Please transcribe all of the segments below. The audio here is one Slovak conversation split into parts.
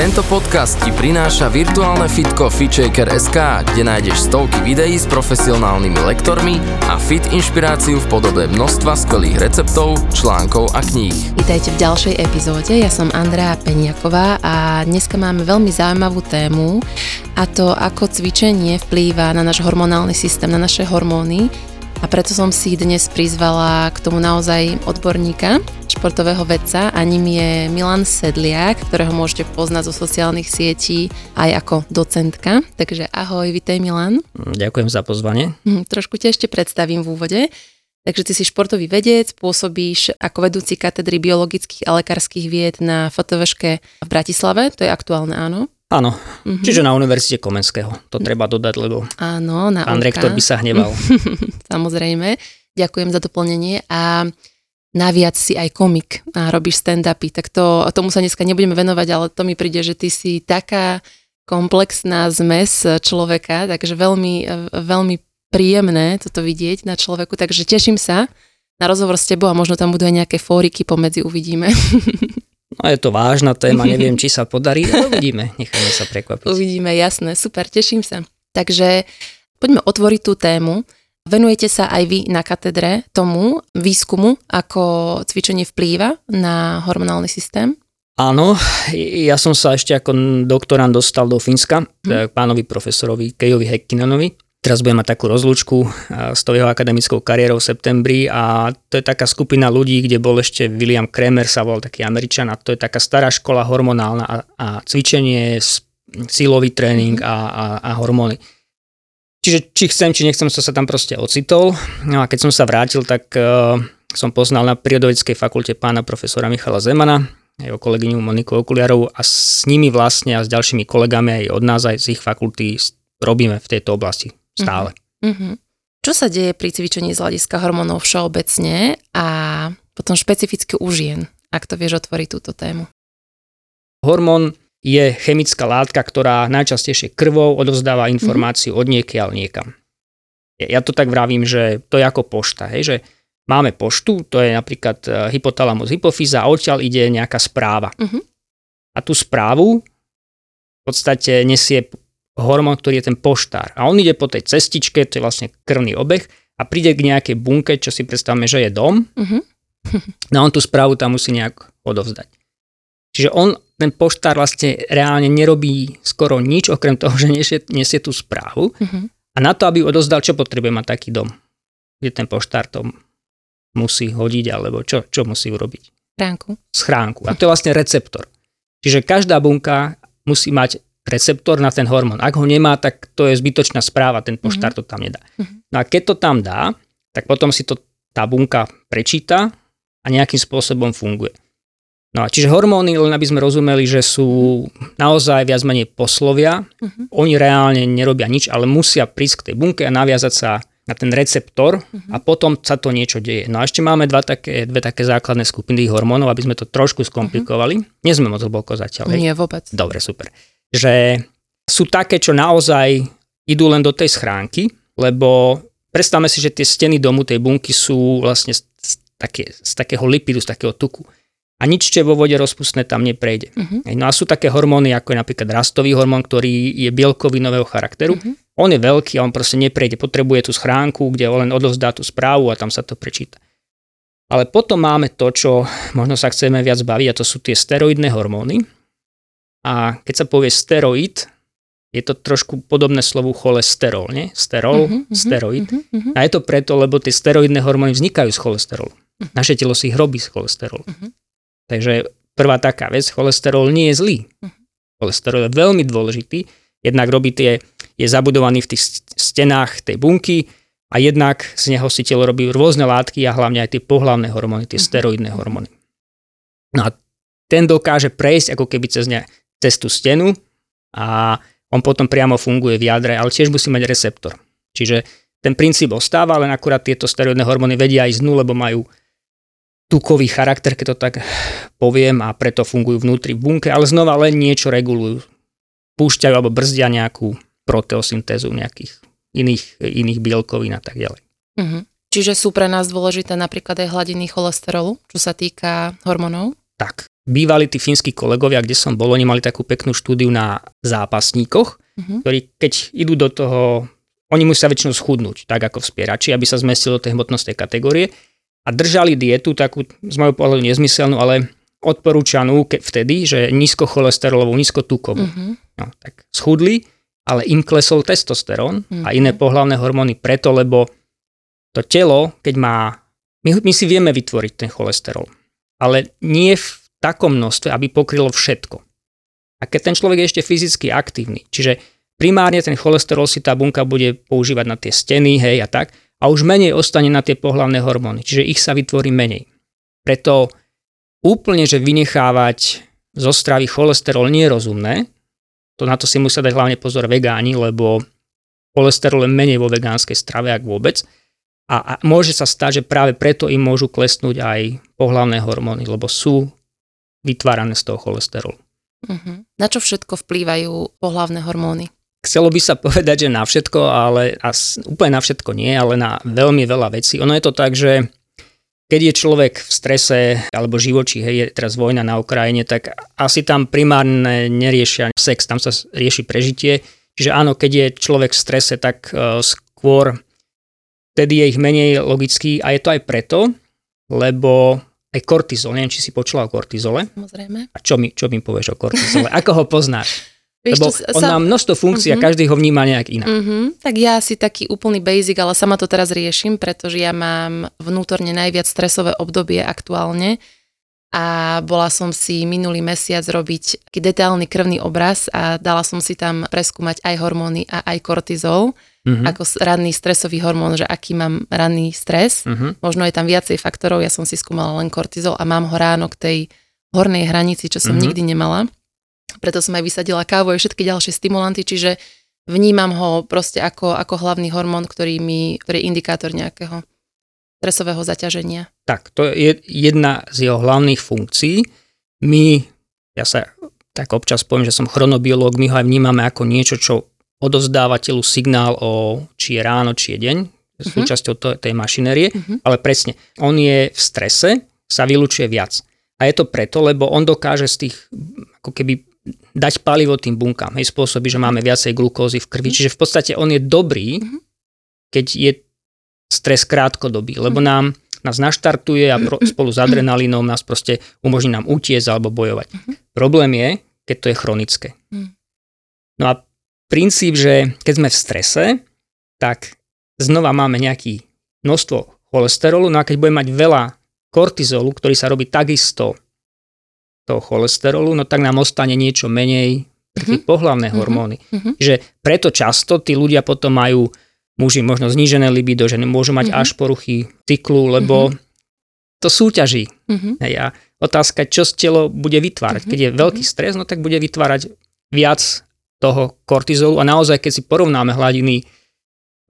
Tento podcast ti prináša virtuálne fitko FitShaker.sk, kde nájdeš stovky videí s profesionálnymi lektormi a fit inšpiráciu v podobe množstva skvelých receptov, článkov a kníh. Vítajte v ďalšej epizóde, ja som Andrea Peniaková a dneska máme veľmi zaujímavú tému a to, ako cvičenie vplýva na náš hormonálny systém, na naše hormóny. A preto som si dnes prizvala k tomu naozaj odborníka, športového vedca a ním je Milan Sedliak, ktorého môžete poznať zo sociálnych sietí aj ako docentka. Takže ahoj, vitej Milan. Ďakujem za pozvanie. Hm, trošku ťa ešte predstavím v úvode. Takže ty si športový vedec, pôsobíš ako vedúci katedry biologických a lekárskych vied na FTVŠke v Bratislave, to je aktuálne, áno? Áno, mm-hmm. čiže na Univerzite Komenského. To treba dodať, lebo áno, na pán rektor by sa hneval. Samozrejme, ďakujem za doplnenie. A naviac si aj komik a robíš stand-upy, tak to, tomu sa dneska nebudeme venovať, ale to mi príde, že ty si taká komplexná zmes človeka, takže veľmi, veľmi príjemné toto vidieť na človeku, takže teším sa na rozhovor s tebou a možno tam budú aj nejaké fóriky pomedzi, uvidíme. No je to vážna téma, neviem, či sa podarí, ale uvidíme, necháme sa prekvapiť. Uvidíme, jasné, super, teším sa. Takže poďme otvoriť tú tému. Venujete sa aj vy na katedre tomu výskumu, ako cvičenie vplýva na hormonálny systém? Áno, ja som sa ešte ako doktorant dostal do Fínska, hmm. k pánovi profesorovi Kejovi Hekkinenovi. Teraz budem mať takú rozlúčku s tou jeho akademickou kariérou v septembri a to je taká skupina ľudí, kde bol ešte William Kremer, sa volal taký Američan a to je taká stará škola hormonálna a, a cvičenie, silový tréning a, a, a hormóny. Čiže či chcem, či nechcem, som sa tam proste ocitol. No a keď som sa vrátil, tak uh, som poznal na prírodovedeckej fakulte pána profesora Michala Zemana, jeho kolegyňu Moniku Okuliarovú a s nimi vlastne a s ďalšími kolegami aj od nás, aj z ich fakulty robíme v tejto oblasti stále. Uh-huh. Čo sa deje pri cvičení z hľadiska hormónov všeobecne a potom špecificky u žien, ak to vieš otvoriť túto tému? Hormón je chemická látka, ktorá najčastejšie krvou odovzdáva mhm. informáciu od niekiaľ niekam. Ja to tak vravím, že to je ako pošta, hej, že máme poštu, to je napríklad e, hypotalamus hypofýza a odtiaľ ide nejaká správa. Mm-hmm. A tú správu v podstate nesie hormón, ktorý je ten poštár. A on ide po tej cestičke, to je vlastne krvný obeh a príde k nejakej bunke, čo si predstavme, že je dom. Mm-hmm. No a on tú správu tam musí nejak odovzdať. Čiže on ten poštár vlastne reálne nerobí skoro nič, okrem toho, že nesie, nesie tú správu. Uh-huh. A na to, aby odozdal, čo potrebuje mať taký dom? Kde ten poštár to musí hodiť, alebo čo, čo musí urobiť? Schránku. Schránku. A to je vlastne receptor. Čiže každá bunka musí mať receptor na ten hormón. Ak ho nemá, tak to je zbytočná správa, ten poštár uh-huh. to tam nedá. Uh-huh. No a keď to tam dá, tak potom si to tá bunka prečíta a nejakým spôsobom funguje. No a čiže hormóny, len aby sme rozumeli, že sú naozaj viac menej poslovia, uh-huh. oni reálne nerobia nič, ale musia prísť k tej bunke a naviazať sa na ten receptor uh-huh. a potom sa to niečo deje. No a ešte máme dva také, dve také základné skupiny hormónov, aby sme to trošku skomplikovali. Uh-huh. Nie sme moc hlboko zatiaľ. Nie, vôbec. Dobre, super. Že sú také, čo naozaj idú len do tej schránky, lebo predstavme si, že tie steny domu tej bunky sú vlastne z, také, z takého lipidu, z takého tuku a nič, čo je vo vode rozpustné, tam neprejde. Uh-huh. No a sú také hormóny, ako je napríklad rastový hormón, ktorý je bielkovinového charakteru. Uh-huh. On je veľký a on proste neprejde. Potrebuje tú schránku, kde len odovzdá tú správu a tam sa to prečíta. Ale potom máme to, čo možno sa chceme viac baviť, a to sú tie steroidné hormóny. A keď sa povie steroid, je to trošku podobné slovu cholesterol, nie? Sterol, uh-huh, steroid. Uh-huh, uh-huh. A je to preto, lebo tie steroidné hormóny vznikajú z cholesterolu. Uh-huh. Naše telo si ich robí z cholesterolu. Uh-huh. Takže prvá taká vec, cholesterol nie je zlý. Mhm. Cholesterol je veľmi dôležitý, jednak robí tie, je zabudovaný v tých stenách tej bunky a jednak z neho si telo robí rôzne látky a hlavne aj tie pohlavné hormóny, tie mhm. steroidné hormóny. No a ten dokáže prejsť ako keby cez, ne, cez tú stenu a on potom priamo funguje v jadre, ale tiež musí mať receptor. Čiže ten princíp ostáva, len akurát tieto steroidné hormóny vedia ísť dnu, lebo majú tukový charakter, keď to tak poviem, a preto fungujú vnútri v bunke, ale znova len niečo regulujú. Púšťajú alebo brzdia nejakú proteosyntézu nejakých iných, iných bielkovín a tak ďalej. Uh-huh. Čiže sú pre nás dôležité napríklad aj hladiny cholesterolu, čo sa týka hormónov? Tak. Bývali tí fínsky kolegovia, kde som bol, oni mali takú peknú štúdiu na zápasníkoch, uh-huh. ktorí keď idú do toho, oni musia väčšinou schudnúť, tak ako vspierači, aby sa zmestili do tej hmotnostnej kategórie a držali dietu takú, z môjho pohľadu nezmyselnú, ale odporúčanú ke, vtedy, že nízkocholesterolovú, nízkotukovú. Uh-huh. No, tak schudli, ale im klesol testosterón uh-huh. a iné pohlavné hormóny preto, lebo to telo, keď má, my, my si vieme vytvoriť ten cholesterol, ale nie v takom množstve, aby pokrylo všetko. A keď ten človek je ešte fyzicky aktívny, čiže primárne ten cholesterol si tá bunka bude používať na tie steny, hej a tak, a už menej ostane na tie pohlavné hormóny, čiže ich sa vytvorí menej. Preto úplne, že vynechávať zo stravy cholesterol nie je rozumné, to na to si musia dať hlavne pozor vegáni, lebo cholesterol je menej vo vegánskej strave, ak vôbec, a, a môže sa stať, že práve preto im môžu klesnúť aj pohlavné hormóny, lebo sú vytvárané z toho cholesterolu. Uh-huh. Na čo všetko vplývajú pohlavné hormóny? Chcelo by sa povedať, že na všetko, ale as, úplne na všetko nie, ale na veľmi veľa vecí. Ono je to tak, že keď je človek v strese alebo živočí, hej, je teraz vojna na Ukrajine, tak asi tam primárne neriešia sex, tam sa rieši prežitie. Čiže áno, keď je človek v strese, tak uh, skôr vtedy je ich menej logický a je to aj preto, lebo aj kortizol, neviem, či si počula o kortizole. Samozrejme. A čo mi, čo mi povieš o kortizole? Ako ho poznáš? Vieš, Lebo čo, on sa... má množstvo funkcií uh-huh. a každý ho vníma nejak inak. Uh-huh. Tak ja si taký úplný basic, ale sama to teraz riešim, pretože ja mám vnútorne najviac stresové obdobie aktuálne a bola som si minulý mesiac robiť taký detailný krvný obraz a dala som si tam preskúmať aj hormóny a aj kortizol uh-huh. ako ranný stresový hormón, že aký mám ranný stres. Uh-huh. Možno je tam viacej faktorov, ja som si skúmala len kortizol a mám ho ráno k tej hornej hranici, čo som uh-huh. nikdy nemala. Preto som aj vysadila kávu a všetky ďalšie stimulanty, čiže vnímam ho proste ako, ako hlavný hormón, ktorý, mi, ktorý je indikátor nejakého stresového zaťaženia. Tak, to je jedna z jeho hlavných funkcií. My, ja sa tak občas poviem, že som chronobiológ, my ho aj vnímame ako niečo, čo odovzdáva telu signál o či je ráno, či je deň, uh-huh. súčasťou to, tej mašinérie, uh-huh. ale presne, on je v strese, sa vylučuje viac. A je to preto, lebo on dokáže z tých, ako keby dať palivo tým bunkám, hej, spôsobí, že máme viacej glukózy v krvi, uh-huh. čiže v podstate on je dobrý, uh-huh. keď je stres krátkodobý, lebo nám nás naštartuje a pro, spolu s adrenalínom nás proste umožní nám utiecť alebo bojovať. Uh-huh. Problém je, keď to je chronické. No a princíp, že keď sme v strese, tak znova máme nejaký množstvo cholesterolu, no a keď budeme mať veľa kortizolu, ktorý sa robí takisto toho cholesterolu, no tak nám ostane niečo menej pre tie mm-hmm. pohlavné mm-hmm. hormóny. Mm-hmm. Že preto často tí ľudia potom majú muži možno znížené libido, že môžu mať mm-hmm. až poruchy cyklu, lebo mm-hmm. to súťaží. Mm-hmm. Hej, a otázka, čo z telo bude vytvárať. Mm-hmm. Keď je veľký stres, no tak bude vytvárať viac toho kortizolu a naozaj, keď si porovnáme hladiny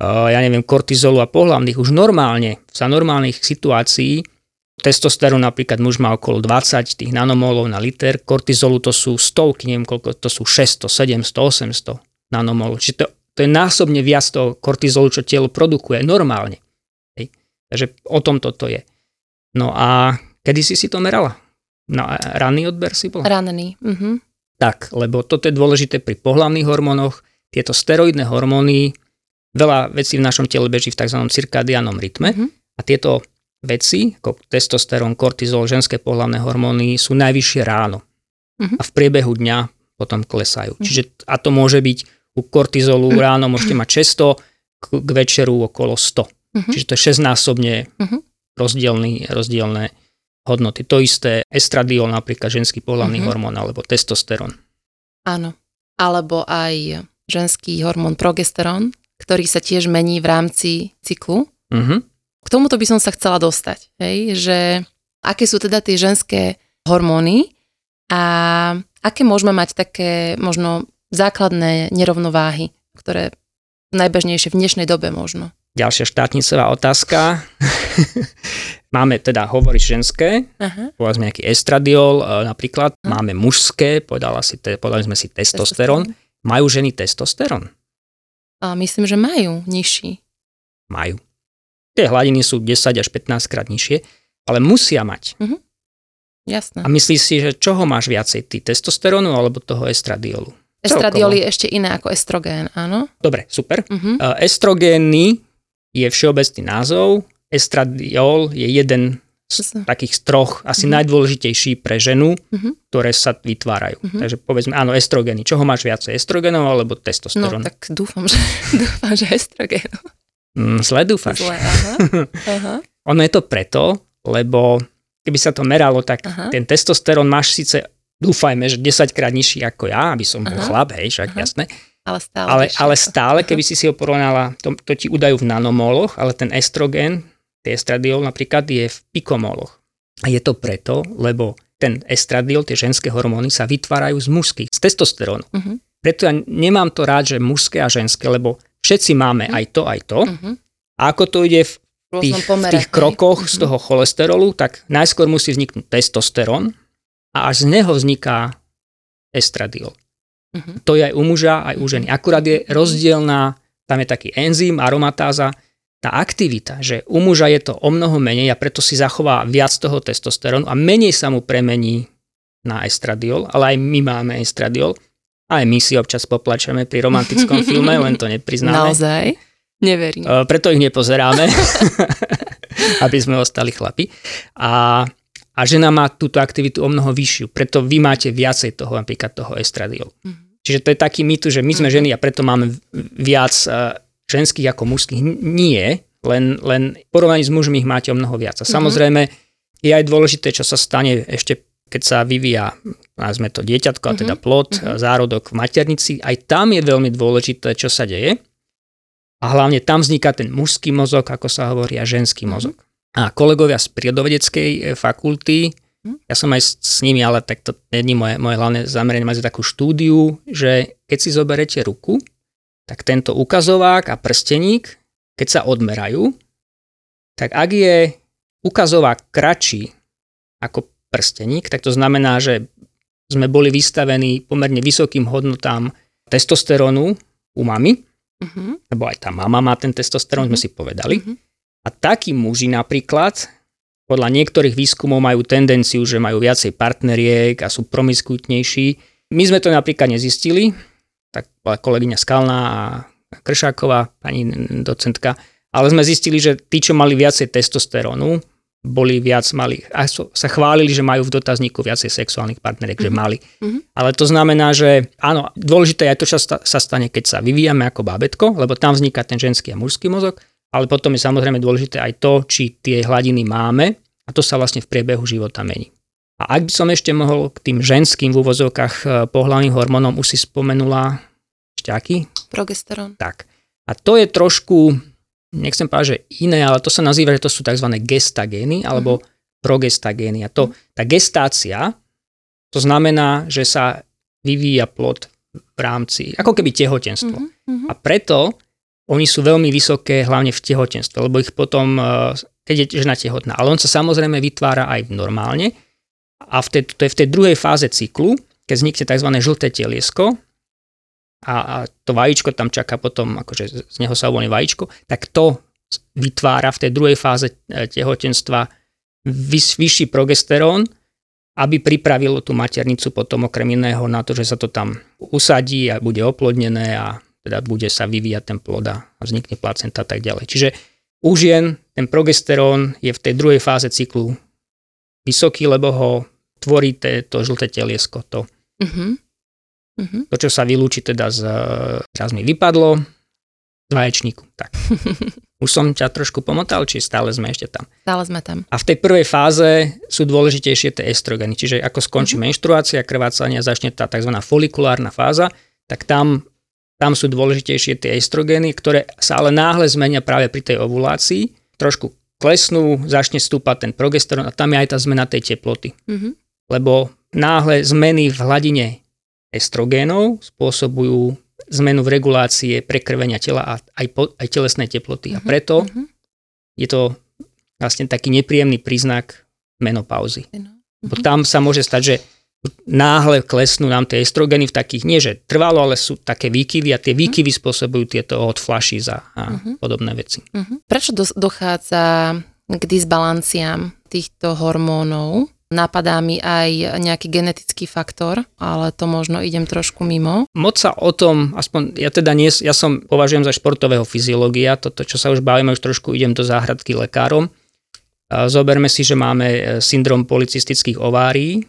ja neviem, kortizolu a pohľavných, už normálne, za normálnych situácií, testosterón napríklad muž má okolo 20 tých nanomolov na liter, kortizolu to sú stovky, neviem koľko, to sú 600, 700, 800 nanomolov. Čiže to, to je násobne viac toho kortizolu, čo telo produkuje normálne. Hej. Takže o tom toto je. No a kedy si si to merala? Na ranný odber si bol? Ranný, mhm tak, lebo toto je dôležité pri pohlavných hormónoch. Tieto steroidné hormóny, veľa vecí v našom tele beží v tzv. cirkadianom rytme mm-hmm. a tieto veci, ako testosterón, kortizol, ženské pohlavné hormóny sú najvyššie ráno mm-hmm. a v priebehu dňa potom klesajú. Mm-hmm. Čiže a to môže byť u kortizolu mm-hmm. ráno môžete mať 600, k, k večeru okolo 100. Mm-hmm. Čiže to je 6 násobne mm-hmm. rozdielný, rozdielne hodnoty. To isté estradiol, napríklad ženský pohľavný mm-hmm. hormón alebo testosterón. Áno. Alebo aj ženský hormón progesterón, ktorý sa tiež mení v rámci cyklu. Mm-hmm. Tomuto by som sa chcela dostať, hej, že aké sú teda tie ženské hormóny a aké môžeme mať také možno základné nerovnováhy, ktoré najbežnejšie v dnešnej dobe možno. Ďalšia štátnicová otázka. Máme teda hovoriť ženské, Aha. povedzme nejaký estradiol, e, napríklad, máme mužské, povedala si, te, povedali sme si testosterón. Majú ženy testosterón? A myslím, že majú nižší. Majú. Tie hladiny sú 10 až 15 krát nižšie, ale musia mať. Jasné. A myslíš si, že čoho máš viacej, ty testosterónu alebo toho estradiolu? Estradiol je ešte iné ako estrogén, áno? Dobre, super. Uh, Estrogénny je všeobecný názov, estradiol je jeden z takých z troch, asi Mhm. najdôležitejší pre ženu, Mhm. ktoré sa vytvárajú. Mhm. Takže povedzme, áno, estrogény. Čoho máš viacej, estrogenov alebo No testosterón? tak dúfam, že, dúfam, že estrogén. Mm, zle dúfaš. Zle, aha. aha. Ono je to preto, lebo keby sa to meralo, tak Aha. ten testosterón máš síce, dúfajme, že 10 krát nižší ako ja, aby som bol Aha. chlap, hej, však Aha. jasné. Ale stále. Ale, ale stále, keby si si ho porovnala, to, to ti udajú v nanomoloch, ale ten estrogen, estradiol napríklad, je v pikomoloch. A je to preto, lebo ten estradiol, tie ženské hormóny sa vytvárajú z mužských, z testosterónu. Mhm. Preto ja nemám to rád, že mužské a ženské, lebo všetci máme aj to, aj to. Mhm. A ako to ide v tých, v tých krokoch z Mhm. toho cholesterolu, tak najskôr musí vzniknúť testosterón a až z neho vzniká estradiol. Mhm. To je aj u muža, aj u ženy. Akurát je rozdielná, tam je taký enzym, aromatáza, tá aktivita, že u muža je to o mnoho menej a preto si zachová viac toho testosterónu a menej sa mu premení na estradiol, ale aj my máme estradiol. Aj my si občas poplačeme pri romantickom filme, len to nepriznáme. Naozaj? Neverím. E, preto ich nepozeráme, aby sme ostali chlapi. A, a žena má túto aktivitu o mnoho vyššiu, preto vy máte viacej toho, napríklad toho estradiolu. Mhm. Čiže to je taký mýtus, že my sme ženy a preto máme viac e, ženských ako mužských. Nie, len, len porovnaní s mužmi ich máte o mnoho viac. A samozrejme je aj dôležité, čo sa stane ešte keď sa vyvíja, nazme to dieťatko, a teda plod, zárodok v maternici, aj tam je veľmi dôležité, čo sa deje. A hlavne tam vzniká ten mužský mozog, ako sa hovorí, a ženský mozog. A kolegovia z prírodovedeckej e, fakulty, ja som aj s, nimi, ale tak to je moje, moje hlavné zameranie, majú takú štúdiu, že keď si zoberete ruku, tak tento ukazovák a prsteník, keď sa odmerajú, tak ak je ukazovák kratší ako prsteník, tak to znamená, že sme boli vystavení pomerne vysokým hodnotám testosterónu u mamy, Mhm. lebo aj tá mama má ten testosterón, sme si povedali. Mhm. A takí muži napríklad, podľa niektorých výskumov majú tendenciu, že majú viacej partneriek a sú promiskutnejší. My sme to napríklad nezistili, tak kolegyňa Skalná a Kršáková, pani docentka, ale sme zistili, že tí, čo mali viacej testosterónu, boli viac mali, a sa chválili, že majú v dotazníku viacej sexuálnych partneriek, že mali. Mhm. Ale to znamená, že áno, dôležité je to, čo sa sa stane, keď sa vyvíjame ako bábetko, lebo tam vzniká ten ženský a mužský mozog, ale potom je samozrejme dôležité aj to, či tie hladiny máme a to sa vlastne v priebehu života mení. A ak by som ešte mohol k tým ženským v úvozovkách e, pohľavným hormónom, už si spomenula šťaky, Progesterón. tak. A to je trošku, nechcem povedať, že iné, ale to sa nazýva, že to sú tzv. gestagény alebo progestagény. A to, tá gestácia, to znamená, že sa vyvíja plod v rámci, ako keby tehotenstvo. Mhm, mhm. A preto oni sú veľmi vysoké, hlavne v tehotenstve, lebo ich potom, eh, keď je žena tehotná. Ale on sa samozrejme vytvára aj normálne. A v tej, to je v tej druhej fáze cyklu, keď vznikne tzv. žlté teliesko a, a to vajíčko tam čaká potom, akože z neho sa uvoľní vajíčko, tak to vytvára v tej druhej fáze eh, tehotenstva vyšší progesterón, aby pripravilo tú maternicu potom okrem iného na to, že sa to tam usadí a bude oplodnené a teda bude sa vyvíjať ten plod a vznikne placenta a tak ďalej. Čiže u žien ten progesterón je v tej druhej fáze cyklu vysoký, lebo ho tvorí to žlté teliesko. To, Mhm. Mhm. to, čo sa vylúči teda z, teraz mi vypadlo, z vaječníku. Tak. Už som ťa trošku pomotal, či stále sme ešte tam. Stále sme tam. A v tej prvej fáze sú dôležitejšie tie estrogeny. Čiže ako skončí menštruácia, krvácanie a začne tá tzv. folikulárna fáza, tak tam, tam sú dôležitejšie tie estrogeny, ktoré sa ale náhle zmenia práve pri tej ovulácii. Trošku klesnú, začne stúpať ten progesterón a tam je aj tá zmena tej teploty. Mhm. Lebo náhle zmeny v hladine estrogénov spôsobujú zmenu v regulácie prekrvenia tela a aj, po, aj telesnej teploty. A preto Mhm. je to vlastne taký nepríjemný príznak menopauzy. No. Bo tam sa môže stať, že náhle klesnú nám tie estrogeny v takých, nie že trvalo, ale sú také výkyvy a tie výkyvy spôsobujú tieto hot flashes a, a Mhm. podobné veci. Mhm. Prečo dochádza k disbalanciám týchto hormónov? Napadá mi aj nejaký genetický faktor, ale to možno idem trošku mimo. Moc sa o tom, aspoň ja teda nie, ja som považujem za športového fyziológia, toto, čo sa už bavíme, už trošku idem do záhradky lekárom. Zoberme si, že máme e, syndrom policistických ovárií,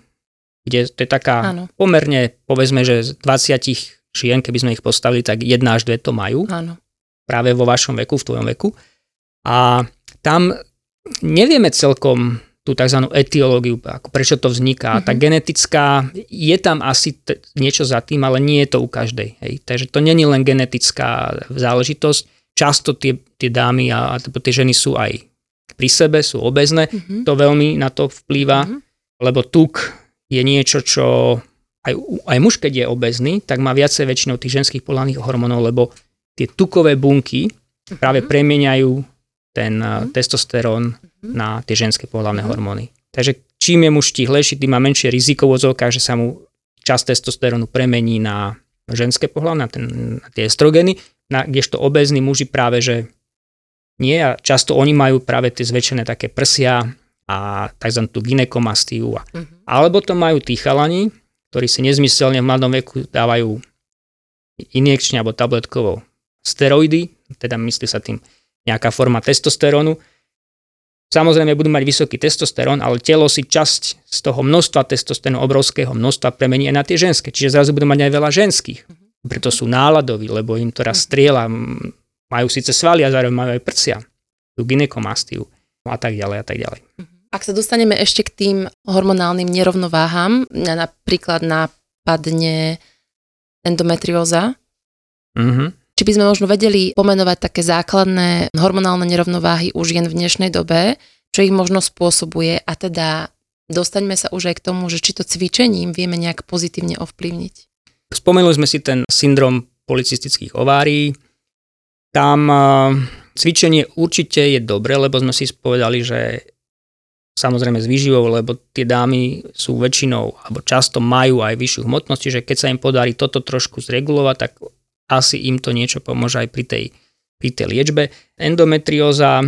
kde to je taká Áno. pomerne, povedzme, že z 20 žien, keby sme ich postavili, tak jedna až dve to majú. Áno. práve vo vašom veku, v tvojom veku. A tam nevieme celkom tú tzv. etiológiu, ako prečo to vzniká. Mm-hmm. Tá genetická, je tam asi t- niečo za tým, ale nie je to u každej. Hej. Takže to není len genetická záležitosť. Často tie, tie dámy a, a tie ženy sú aj pri sebe, sú obezné. Mhm. To veľmi na to vplýva, Mhm. lebo tuk je niečo, čo aj, aj muž, keď je obezný, tak má viacej väčšinou tých ženských pohľadných hormónov, lebo tie tukové bunky práve premieňajú ten uh, testosterón na tie ženské pohľadné hormóny. Takže čím je muž tihlejší, tým má menšie riziko v odzovkách, že sa mu čas testosterónu premení na ženské pohľadné, na, ten, na tie estrogeny, na, kdežto obezní muži práve, že nie a často oni majú práve tie zväčšené také prsia a tzv. tú ginekomastiu. A, Mhm. alebo to majú tí chalani, ktorí si nezmyselne v mladom veku dávajú injekčne alebo tabletkovo steroidy, teda myslí sa tým nejaká forma testosterónu. Samozrejme budú mať vysoký testosterón, ale telo si časť z toho množstva testosterónu, obrovského množstva premení aj na tie ženské. Čiže zrazu budú mať aj veľa ženských. Preto sú náladoví, lebo im to raz strieľa. m, Majú síce svaly a zároveň majú aj prsia. Tú ginekomastiu a tak ďalej a tak ďalej. Ak sa dostaneme ešte k tým hormonálnym nerovnováhám, mňa napríklad napadne endometrióza, Mhm. Či by sme možno vedeli pomenovať také základné hormonálne nerovnováhy u žien v dnešnej dobe, čo ich možno spôsobuje a teda dostaňme sa už aj k tomu, že či to cvičením vieme nejak pozitívne ovplyvniť. Spomenuli sme si ten syndrom policistických ovárií. Tam eh, cvičenie určite je dobre, lebo sme si spovedali, že samozrejme s výživou, lebo tie dámy sú väčšinou, alebo často majú aj vyššiu hmotnosť, čiže keď sa im podarí toto trošku zregulovať, tak asi im to niečo pomôže aj pri tej, pri tej liečbe. Endometrióza,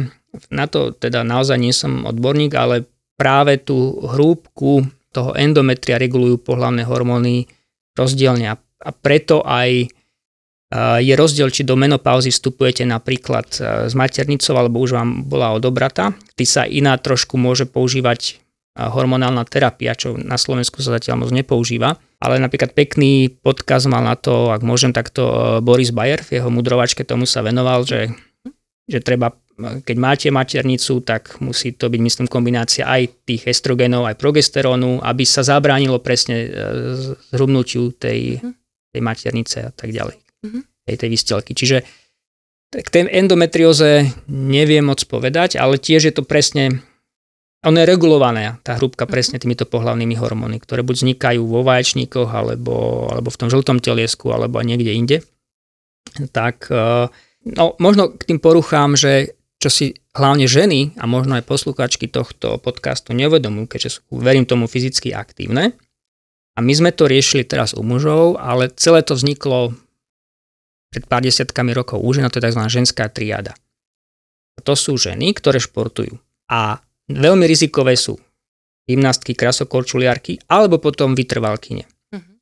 na to teda naozaj nie som odborník, ale práve tú hrúbku toho endometria regulujú pohlavné hormóny rozdielne a, preto aj a, je rozdiel, či do menopauzy vstupujete napríklad e, s maternicou alebo už vám bola odobratá, kdy sa iná trošku môže používať a, hormonálna terapia, čo na Slovensku sa zatiaľ moc nepoužíva. Ale napríklad pekný podkaz mal na to, ak môžem takto, e, Boris Bayer v jeho mudrovačke tomu sa venoval, že, že treba, e, keď máte maternicu, tak musí to byť, myslím, kombinácia aj tých estrogenov, aj progesterónu, aby sa zabránilo presne e, zhrubnutiu tej, tej maternice a tak ďalej. Mhm. Tej, tej vystelky. Čiže k tej endometrióze neviem moc povedať, ale tiež je to presne ono je regulované, tá hrúbka presne týmito pohlavnými hormóny, ktoré buď vznikajú vo vaječníkoch, alebo, alebo v tom žltom teliesku, alebo niekde inde. Tak, eh, no možno k tým poruchám, že čo si hlavne ženy a možno aj posluchačky tohto podcastu neuvedomujú, keďže sú, verím tomu, fyzicky aktívne. A my sme to riešili teraz u mužov, ale celé to vzniklo pred pár desiatkami rokov u žen, a to je tzv. ženská triada. To sú ženy, ktoré športujú. A veľmi rizikové sú gymnastky, krasokorčuliarky alebo potom vytrvalkyne. Mhm.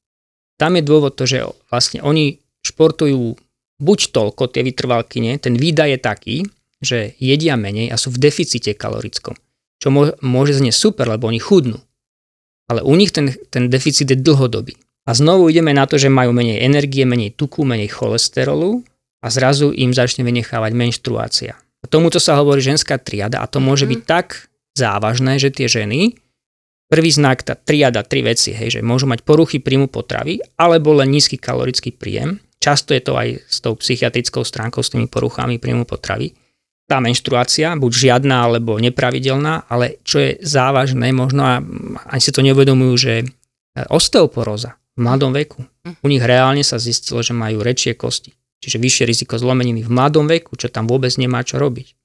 Tam je dôvod to, že vlastne oni športujú buď toľko, tie vytrvalkyne, ten výdaj je taký, že jedia menej a sú v deficite kalorickom. Čo môže znieť super, lebo oni chudnú. Ale u nich ten, ten deficit je dlhodobý. A znovu ideme na to, že majú menej energie, menej tuku, menej cholesterolu a zrazu im začne vynechávať menštruácia. Tomuto sa hovorí ženská triada a to môže byť tak závažné, že tie ženy, prvý znak, tá triada, tri veci, hej, že môžu mať poruchy príjmu potravy alebo len nízky kalorický príjem. Často je to aj s tou psychiatrickou stránkou, s tými poruchami príjmu potravy. Tá menštruácia, buď žiadna alebo nepravidelná, ale čo je závažné, možno a ani si to neuvedomujú, že osteoporóza v mladom veku. U nich reálne sa zistilo, že majú rečie kosti. Čiže vyššie riziko zlomeniny v mladom veku, čo tam vôbec nemá čo robiť.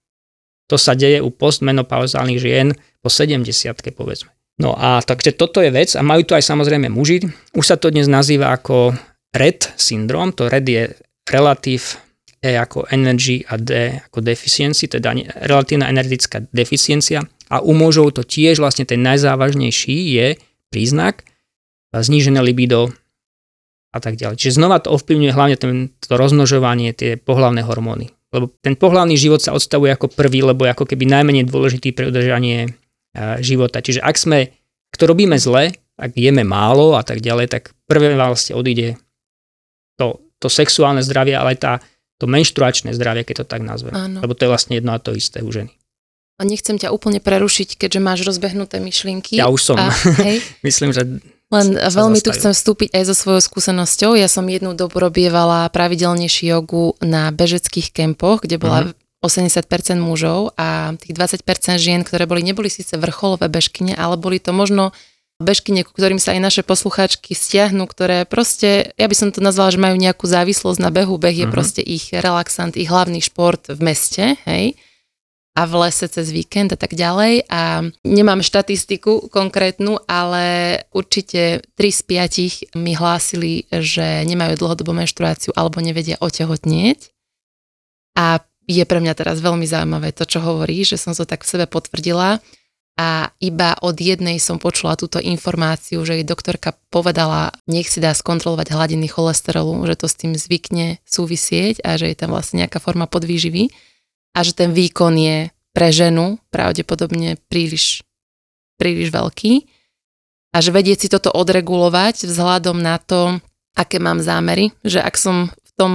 To sa deje u postmenopauzálnych žien po 70 povedzme. No a takže toto je vec a majú to aj samozrejme muži. Už sa to dnes nazýva ako RED syndrom, to RED je relatív E ako energy a D ako deficiency, teda relatívna energetická deficiencia. A u mužov to tiež vlastne ten najzávažnejší je príznak znížené libido a tak ďalej. Čiže znova to ovplyvňuje hlavne to rozmnožovanie, tie pohlavné hormóny. Lebo ten pohlavný život sa odstavuje ako prvý, lebo je ako keby najmenej dôležitý pre udržanie života. Čiže ak sme, ak to robíme zle, ak jeme málo a tak ďalej, tak prvé vlastne odíde to, to sexuálne zdravie, ale aj tá, to menštruačné zdravie, keď to tak nazvem. Áno. Lebo to je vlastne jedno a to isté u ženy. Nechcem ťa úplne prerušiť, keďže máš rozbehnuté myšlienky. Ja už som. A, hej, Myslím, že len veľmi tu zastavil. chcem vstúpiť aj so svojou skúsenosťou. Ja som jednu dobu robievala pravidelnejší jogu na bežeckých kempoch, kde bola Mhm. 80% mužov a tých 20% žien, ktoré boli, neboli síce vrcholové bežkyne, ale boli to možno bežkyne, ku ktorým sa aj naše poslucháčky stiahnu, ktoré proste, ja by som to nazvala, že majú nejakú závislosť na behu. Beh je Mhm. proste ich relaxant, ich hlavný šport v meste, hej a v lese cez víkend a tak ďalej. A nemám štatistiku konkrétnu, ale určite 3 z 5 mi hlásili, že nemajú dlhodobú menštruáciu alebo nevedia otehotnieť. A je pre mňa teraz veľmi zaujímavé to, čo hovorí, že som to tak v sebe potvrdila. A iba od jednej som počula túto informáciu, že jej doktorka povedala, nech si dá skontrolovať hladiny cholesterolu, že to s tým zvykne súvisieť a že je tam vlastne nejaká forma podvýživy a že ten výkon je pre ženu pravdepodobne príliš, príliš veľký a že vedieť si toto odregulovať vzhľadom na to, aké mám zámery, že ak som v tom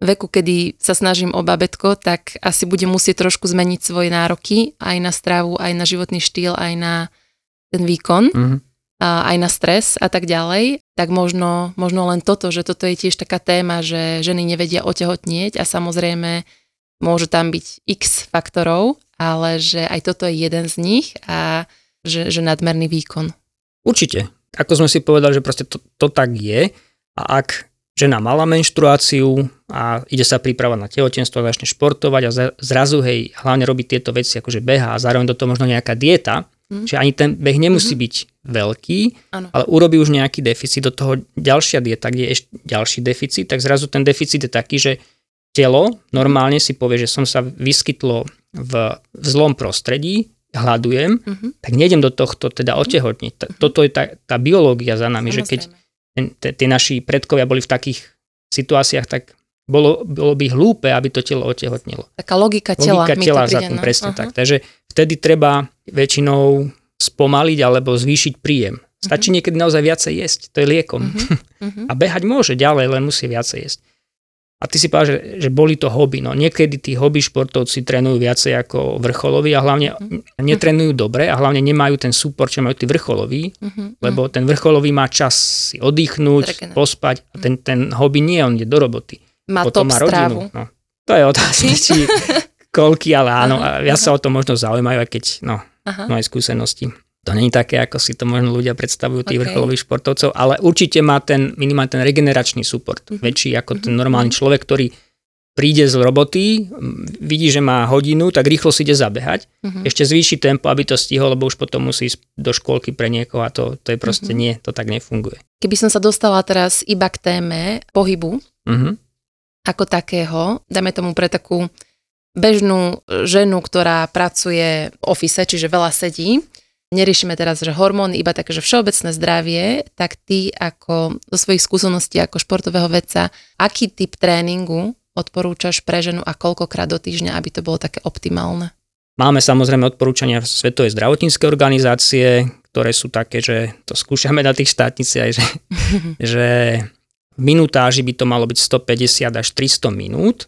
veku, kedy sa snažím o babetko, tak asi budem musieť trošku zmeniť svoje nároky aj na stravu, aj na životný štýl, aj na ten výkon, Mhm. a aj na stres a tak ďalej, tak možno, možno len toto, že toto je tiež taká téma, že ženy nevedia otehotnieť a samozrejme môže tam byť x faktorov, ale že aj toto je jeden z nich a že, že nadmerný výkon. Určite. Ako sme si povedali, že proste to, to tak je a ak žena mala menštruáciu a ide sa pripravať na tehotenstvo, začne športovať a zrazu hej, hlavne robiť tieto veci, akože beha a zároveň do toho možno nejaká dieta, Mhm. že ani ten beh nemusí byť veľký, Áno. ale urobí už nejaký deficit, do toho ďalšia dieta, kde je ešte ďalší deficit, tak zrazu ten deficit je taký, že telo normálne si povie, že som sa vyskytlo v, v zlom prostredí, hľadujem, Mhm. tak nejdem do tohto teda otehotniť. T- Toto je tá, tá biológia za nami, že keď tí naši predkovia boli v takých situáciách, tak bolo, bolo by hlúpe, aby to telo otehotnilo. Taká logika tela. Logika tela to za príde, tým, no. presne Aha. tak. Takže vtedy treba väčšinou spomaliť alebo zvýšiť príjem. Stačí niekedy naozaj viacej jesť, to je liekom. Mhm. A behať môže ďalej, len musí viacej jesť. A ty si povedal, že, že boli to hobby. No niekedy tí hobby športovci trénujú viacej ako vrcholoví a hlavne Mhm. netrénujú dobre a hlavne nemajú ten súpor, čo majú tí vrcholoví, Mhm. lebo ten vrcholový má čas si oddychnúť, Regenerovať. pospať a ten, ten hobby nie, on ide do roboty. Má Potom má strávu. rodinu. No. To je otázka, či koľky, ale áno, a ja sa o to možno zaujímajú, aj keď no, Aha. moje skúsenosti. To není také, ako si to možno ľudia predstavujú, tých Ok. vrcholových športovcov, ale určite má ten minimálne ten regeneračný support Mhm. väčší ako ten normálny človek, ktorý príde z roboty, vidí, že má hodinu, tak rýchlo si ide zabehať, Mhm. ešte zvýši tempo, aby to stihol, lebo už potom musí ísť do škôlky pre niekoho a to, to je proste Mhm. nie, to tak nefunguje. Keby som sa dostala teraz iba k téme pohybu, Mhm. ako takého, dáme tomu pre takú bežnú ženu, ktorá pracuje v ofise, čiže veľa sedí, neriešime teraz, že hormóny, iba také, že všeobecné zdravie, tak ty ako zo svojich skúseností ako športového vedca, aký typ tréningu odporúčaš pre ženu a koľkokrát do týždňa, aby to bolo také optimálne? Máme samozrejme odporúčania Svetovej zdravotníckej organizácie, ktoré sú také, že to skúšame na tých štátniciach, že, že v minutáži by to malo byť 150 až 300 minút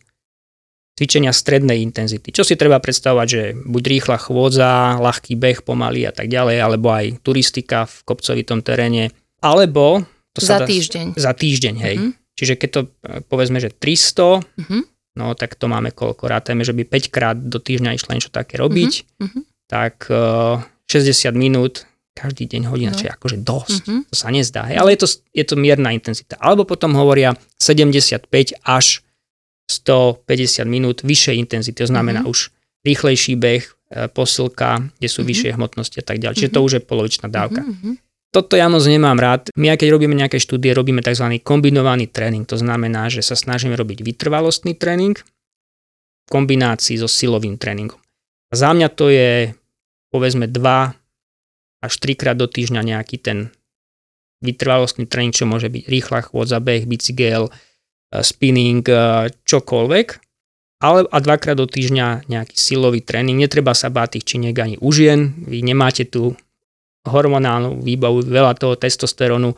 cvičenia strednej intenzity. Čo si treba predstavovať, že buď rýchla chôdza, ľahký beh pomaly a tak ďalej, alebo aj turistika v kopcovitom teréne, alebo to Za sa dá, týždeň. za týždeň, hej. Mhm. Čiže keď to e, povedzme, že 300, Mhm. no tak to máme koľko? Rátame, že by 5 krát do týždňa išlo niečo také robiť, mhm. tak uh, 60 minút každý deň hodina, No. no. čiže akože dosť. Mhm. To sa nezdá, hej, ale je to, je to mierna intenzita. Alebo potom hovoria 75 až 150 minút vyššej intenzity, to znamená Mhm. už rýchlejší beh, e, posilka, kde sú Mhm. vyššie hmotnosti a tak ďalej. Čiže to už je polovičná dávka. Mhm, Toto ja moc nemám rád. My keď robíme nejaké štúdie, robíme tzv. kombinovaný tréning. To znamená, že sa snažíme robiť vytrvalostný tréning v kombinácii so silovým tréningom. A za mňa to je povedzme 2 až 3 krát do týždňa nejaký ten vytrvalostný tréning, čo môže byť rýchla chôdza, beh, bicykel, spinning, čokoľvek. Ale a dvakrát do týždňa nejaký silový tréning. Netreba sa báť tých činiek ani u žien. Vy nemáte tu hormonálnu výbavu, veľa toho testosterónu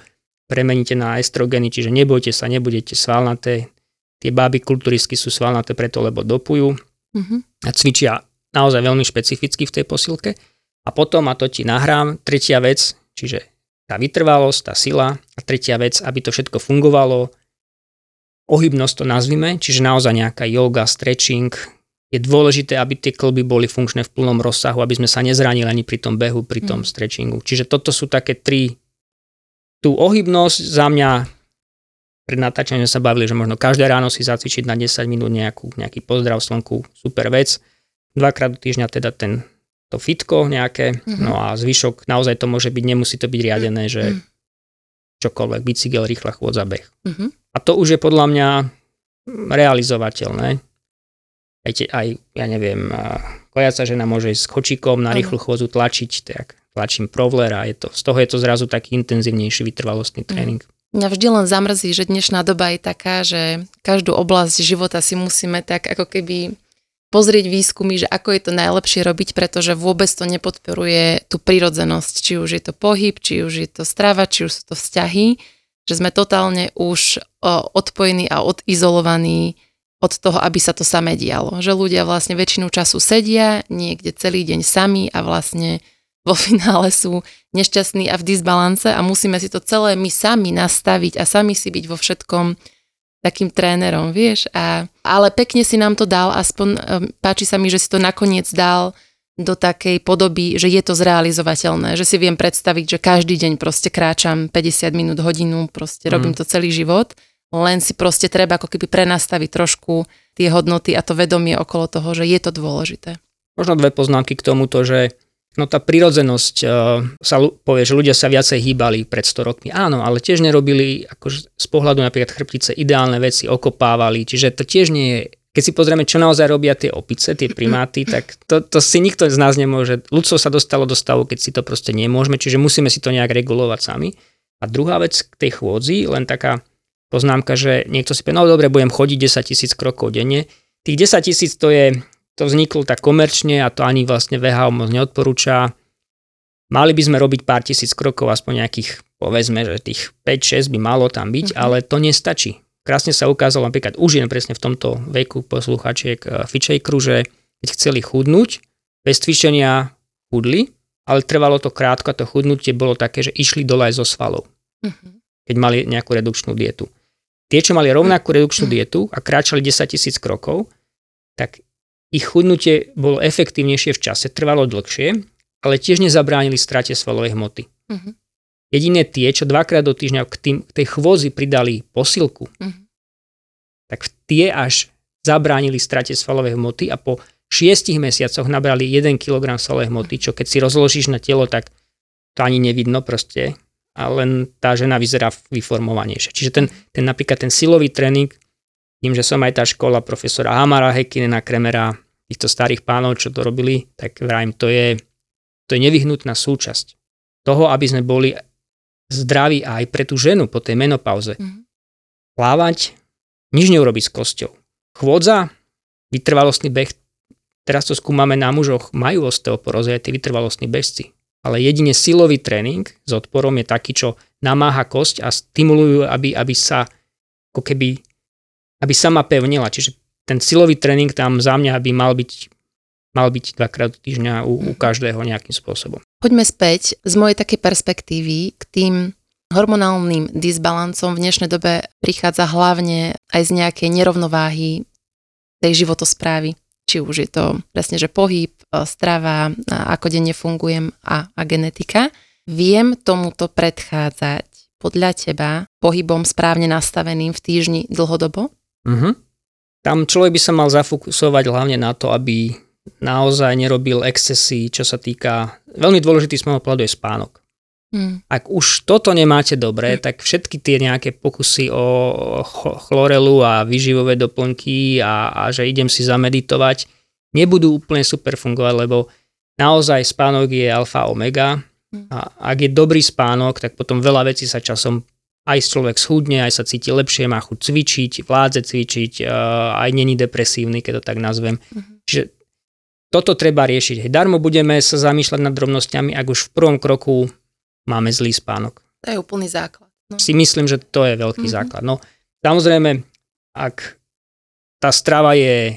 premeníte na estrogeny, čiže nebojte sa, nebudete svalnaté. Tie báby kulturistky sú svalnaté preto, lebo dopujú mhm. a cvičia naozaj veľmi špecificky v tej posilke. A potom, a to ti nahrám, tretia vec, čiže tá vytrvalosť, tá sila a tretia vec, aby to všetko fungovalo, ohybnosť to nazvime, čiže naozaj nejaká yoga, stretching, je dôležité, aby tie klby boli funkčné v plnom rozsahu, aby sme sa nezranili ani pri tom behu, pri tom Mm. stretchingu. Čiže toto sú také tri, tú ohybnosť za mňa pred natáčaním sme sa bavili, že možno každé ráno si zacvičiť na 10 minút nejakú, nejaký pozdrav slnku, super vec. Dvakrát do týždňa teda ten, to fitko nejaké, Mhm. no a zvyšok naozaj to môže byť, nemusí to byť riadené, že Mhm. čokoľvek, bicykel, rýchla chôdza, beh. Mhm. A to už je podľa mňa realizovateľné. Aj, te, aj ja neviem, kojaca žena môže ísť s kočíkom na rýchlu chôdzu tlačiť, tak tlačím provler a je to, z toho je to zrazu taký intenzívnejší vytrvalostný tréning. Mňa vždy len zamrzí, že dnešná doba je taká, že každú oblasť života si musíme tak ako keby pozrieť výskumy, že ako je to najlepšie robiť, pretože vôbec to nepodporuje tú prirodzenosť, či už je to pohyb, či už je to strava, či už sú to vzťahy, že sme totálne už odpojení a odizolovaní od toho, aby sa to samé dialo. Že ľudia vlastne väčšinu času sedia niekde celý deň sami a vlastne vo finále sú nešťastní a v disbalance a musíme si to celé my sami nastaviť a sami si byť vo všetkom takým trénerom, vieš. A, ale pekne si nám to dal, aspoň um, páči sa mi, že si to nakoniec dal do takej podoby, že je to zrealizovateľné, že si viem predstaviť, že každý deň proste kráčam 50 minút, hodinu, proste Mhm. robím to celý život, len si proste treba ako keby prenastaviť trošku tie hodnoty a to vedomie okolo toho, že je to dôležité. Možno dve poznámky k tomuto, že no tá prirodzenosť uh, sa povie, že ľudia sa viacej hýbali pred 100 rokmi. Áno, ale tiež nerobili akože z pohľadu napríklad chrbtice ideálne veci, okopávali, čiže to tiež nie je keď si pozrieme, čo naozaj robia tie opice, tie primáty, tak to, to si nikto z nás nemôže. Ľudstvo sa dostalo do stavu, keď si to proste nemôžeme, čiže musíme si to nejak regulovať sami. A druhá vec k tej chôdzi, len taká poznámka, že niekto si povie, no dobre, budem chodiť 10 tisíc krokov denne. Tých 10 tisíc to je, to vzniklo tak komerčne a to ani vlastne VHO moc neodporúča. Mali by sme robiť pár tisíc krokov, aspoň nejakých, povedzme, že tých 5-6 by malo tam byť, Mhm. ale to nestačí. Krásne sa ukázalo napríklad už jen presne v tomto veku posluchačiek uh, Fitchakeru, že keď chceli chudnúť, bez cvičenia chudli, ale trvalo to krátko a to chudnutie bolo také, že išli dole aj zo svalov Mhm. keď mali nejakú redukčnú dietu. Tie, čo mali rovnakú redukčnú dietu a kráčali 10 tisíc krokov, tak ich chudnutie bolo efektívnejšie v čase, trvalo dlhšie, ale tiež nezabránili strate svalovej hmoty. Mhm. Jediné tie, čo dvakrát do týždňa k, tým, k tej chôzi pridali posilku, Mhm. tak tie až zabránili strate svalovej hmoty a po 6 mesiacoch nabrali 1 kg svalovej hmoty, čo keď si rozložíš na telo, tak to ani nevidno proste a len tá žena vyzerá vyformovanejšie. Čiže ten, ten napríklad ten silový tréning, tým, že som aj tá škola profesora Hamara, Hekinena, Kremera, týchto starých pánov, čo to robili, tak vrajím, to je, to je nevyhnutná súčasť toho, aby sme boli zdraví aj pre tú ženu po tej menopauze. Mhm. Plávať, nič neurobiť s kosťou. Chôdza, vytrvalostný beh, teraz to skúmame na mužoch, majú osteoporózy aj tí vytrvalostní bežci. Ale jedine silový tréning s odporom je taký, čo namáha kosť a stimulujú, aby, aby sa ako keby, aby sama pevnila. Čiže ten silový tréning tam za mňa by mal byť, mal byť dvakrát do týždňa u, u každého nejakým spôsobom. Poďme späť z mojej takej perspektívy k tým hormonálnym disbalancom v dnešnej dobe prichádza hlavne aj z nejakej nerovnováhy tej životosprávy. Či už je to presne, že pohyb, e, strava, a ako denne fungujem a, a genetika. Viem tomuto predchádzať podľa teba pohybom správne nastaveným v týždni dlhodobo? Uh-huh. Tam človek by sa mal zafokusovať hlavne na to, aby naozaj nerobil excesy, čo sa týka... Veľmi dôležitý z môjho pohľadu je spánok. Mm. Ak už toto nemáte dobré, tak všetky tie nejaké pokusy o ch- chlorelu a vyživové doplnky a, a že idem si zameditovať, nebudú úplne super fungovať, lebo naozaj spánok je alfa omega a ak je dobrý spánok, tak potom veľa vecí sa časom aj človek schudne, aj sa cíti lepšie, má chuť cvičiť, vládze cvičiť, eh, aj není depresívny, keď to tak nazvem. Čiže toto treba riešiť. Darmo budeme sa zamýšľať nad drobnosťami, ak už v prvom kroku máme zlý spánok. To je úplný základ. No. Si myslím, že to je veľký Mhm. základ. No, samozrejme, ak tá strava je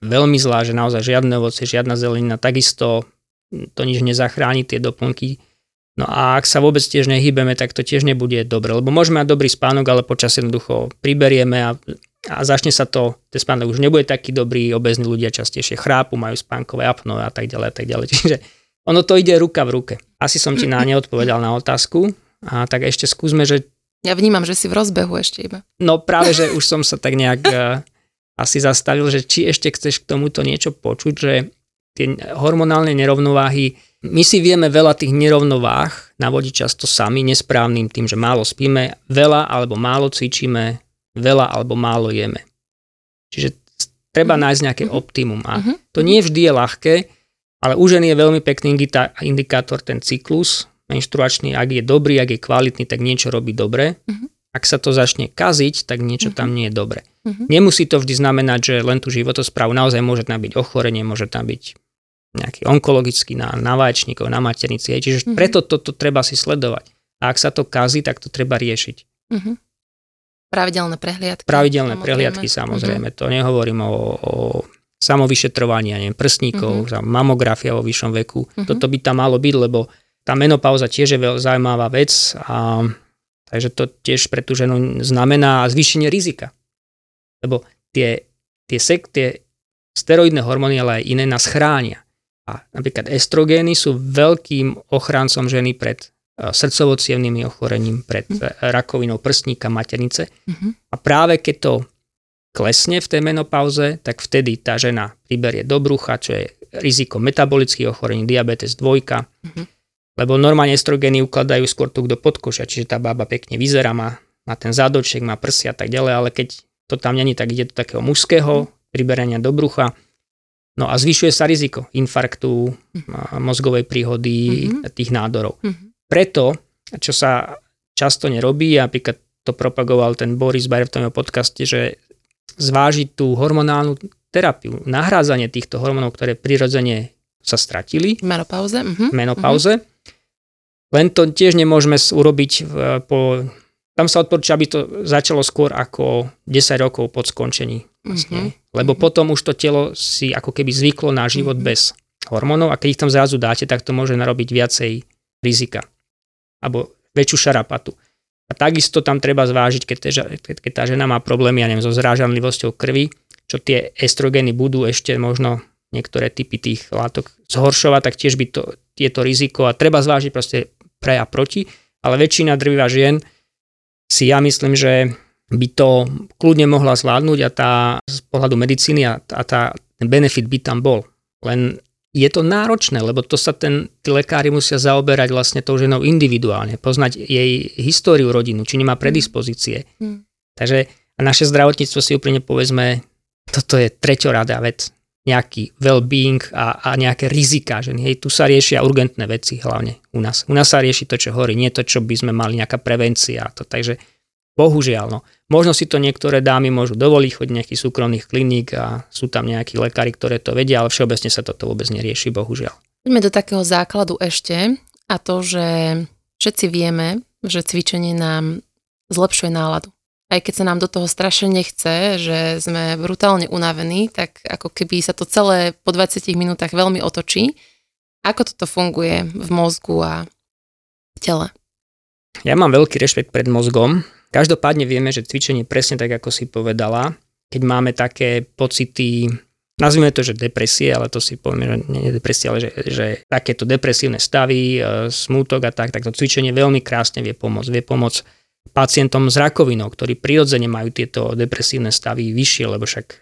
veľmi zlá, že naozaj žiadne ovocie, žiadna zelenina, takisto to nič nezachráni, tie doplnky. No a ak sa vôbec tiež nehybeme, tak to tiež nebude dobre, lebo môžeme mať dobrý spánok, ale počas jednoducho priberieme a, a začne sa to, ten spánok už nebude taký dobrý, obezní ľudia častejšie chrápu, majú spánkové apno a tak ďalej a tak ďalej. Čiže ono to ide ruka v ruke. Asi som ti na ne odpovedal na otázku. A tak ešte skúsme, že Ja vnímam, že si v rozbehu ešte iba. No práve, že už som sa tak nejak uh, asi zastavil, že či ešte chceš k tomuto niečo počuť, že tie hormonálne nerovnováhy, my si vieme veľa tých nerovnováh navodiť často sami, nesprávnym tým, že málo spíme, veľa alebo málo cvičíme, veľa alebo málo jeme. Čiže treba nájsť nejaké optimum a Mhm. to nie vždy je ľahké, ale u ženy je veľmi pekný indikátor ten cyklus menštruačný, ak je dobrý, ak je kvalitný, tak niečo robí dobre. Mhm. Ak sa to začne kaziť, tak niečo tam nie je dobre. Mhm. Nemusí to vždy znamenať, že len tú životosprávu, naozaj môže tam byť ochorenie, môže tam byť nejaký onkologický na, na vaječníkov, na maternici. Čiže Mhm. preto toto treba si sledovať. A ak sa to kazí, tak to treba riešiť. Mhm. Pravidelné prehliadky. Pravidelné samozrejme. prehliadky samozrejme, to nehovorím o, o samovyšetrovaní, ja neviem, prstníkov, mm-hmm. mamografia vo vyššom veku. Mhm. Toto by tam malo byť, lebo tá menopauza tiež je veľmi zaujímavá vec a takže to tiež pre tú ženu znamená zvýšenie rizika. Lebo tie, tie, sek, tie steroidné hormóny, ale aj iné nás chránia. A napríklad estrogény sú veľkým ochráncom ženy pred eh, srdcovo-cievnými ochorením, pred eh, rakovinou prstníka, maternice. Mhm. A práve keď to klesne v tej menopauze, tak vtedy tá žena priberie do brucha, čo je riziko metabolických ochorení, diabetes 2, Mhm. lebo normálne estrogény ukladajú skôr tu do podkošia, čiže tá baba pekne vyzerá, má, má ten zádoček, má prsia a tak ďalej, ale keď to tam není, tak ide do takého mužského priberania do brucha. No a zvyšuje sa riziko infarktu, a mozgovej príhody, Mhm. tých nádorov. Mhm. Preto, čo sa často nerobí, a napríklad to propagoval ten Boris Bayer v tom podcaste, že zvážiť tú hormonálnu terapiu, nahrádzanie týchto hormónov, ktoré prirodzene sa stratili menopauze. V menopauze. Len to tiež nemôžeme urobiť po... Tam sa odporúča, aby to začalo skôr ako 10 rokov po skončení. Vlastne. Lebo potom už to telo si ako keby zvyklo na život Mhm. bez hormónov a keď ich tam zrazu dáte, tak to môže narobiť viacej rizika. Alebo väčšiu šarapatu. A takisto tam treba zvážiť, keď, keď, tá žena má problémy, ja neviem, so zrážanlivosťou krvi, čo tie estrogény budú ešte možno niektoré typy tých látok zhoršovať, tak tiež by to, je to riziko a treba zvážiť proste pre a proti, ale väčšina drvivá žien si ja myslím, že by to kľudne mohla zvládnuť a tá z pohľadu medicíny a, a tá, ten benefit by tam bol. Len je to náročné, lebo to sa ten, tí lekári musia zaoberať vlastne tou ženou individuálne, poznať jej históriu rodinu, či nemá predispozície. Mm. Takže a naše zdravotníctvo si úplne povedzme, toto je treťoradá vec. Nejaký well-being a, a nejaké rizika ženy. Hej, tu sa riešia urgentné veci hlavne u nás. U nás sa rieši to, čo horí, nie to, čo by sme mali, nejaká prevencia. To, takže bohužiaľ, no. Možno si to niektoré dámy môžu dovoliť chodiť nejakých súkromných kliník a sú tam nejakí lekári, ktoré to vedia, ale všeobecne sa toto vôbec nerieši, bohužiaľ. Poďme do takého základu ešte a to, že všetci vieme, že cvičenie nám zlepšuje náladu. Aj keď sa nám do toho strašne nechce, že sme brutálne unavení, tak ako keby sa to celé po 20 minútach veľmi otočí. Ako toto funguje v mozgu a v tele? Ja mám veľký rešpekt pred mozgom. Každopádne vieme, že cvičenie presne tak, ako si povedala, keď máme také pocity, nazvime to, že depresie, ale to si povieme, že nie je depresia, ale že, že takéto depresívne stavy, e, smútok a tak, tak to cvičenie veľmi krásne vie pomôcť. Vie pomôcť pacientom s rakovinou, ktorí prirodzene majú tieto depresívne stavy vyššie, lebo však e,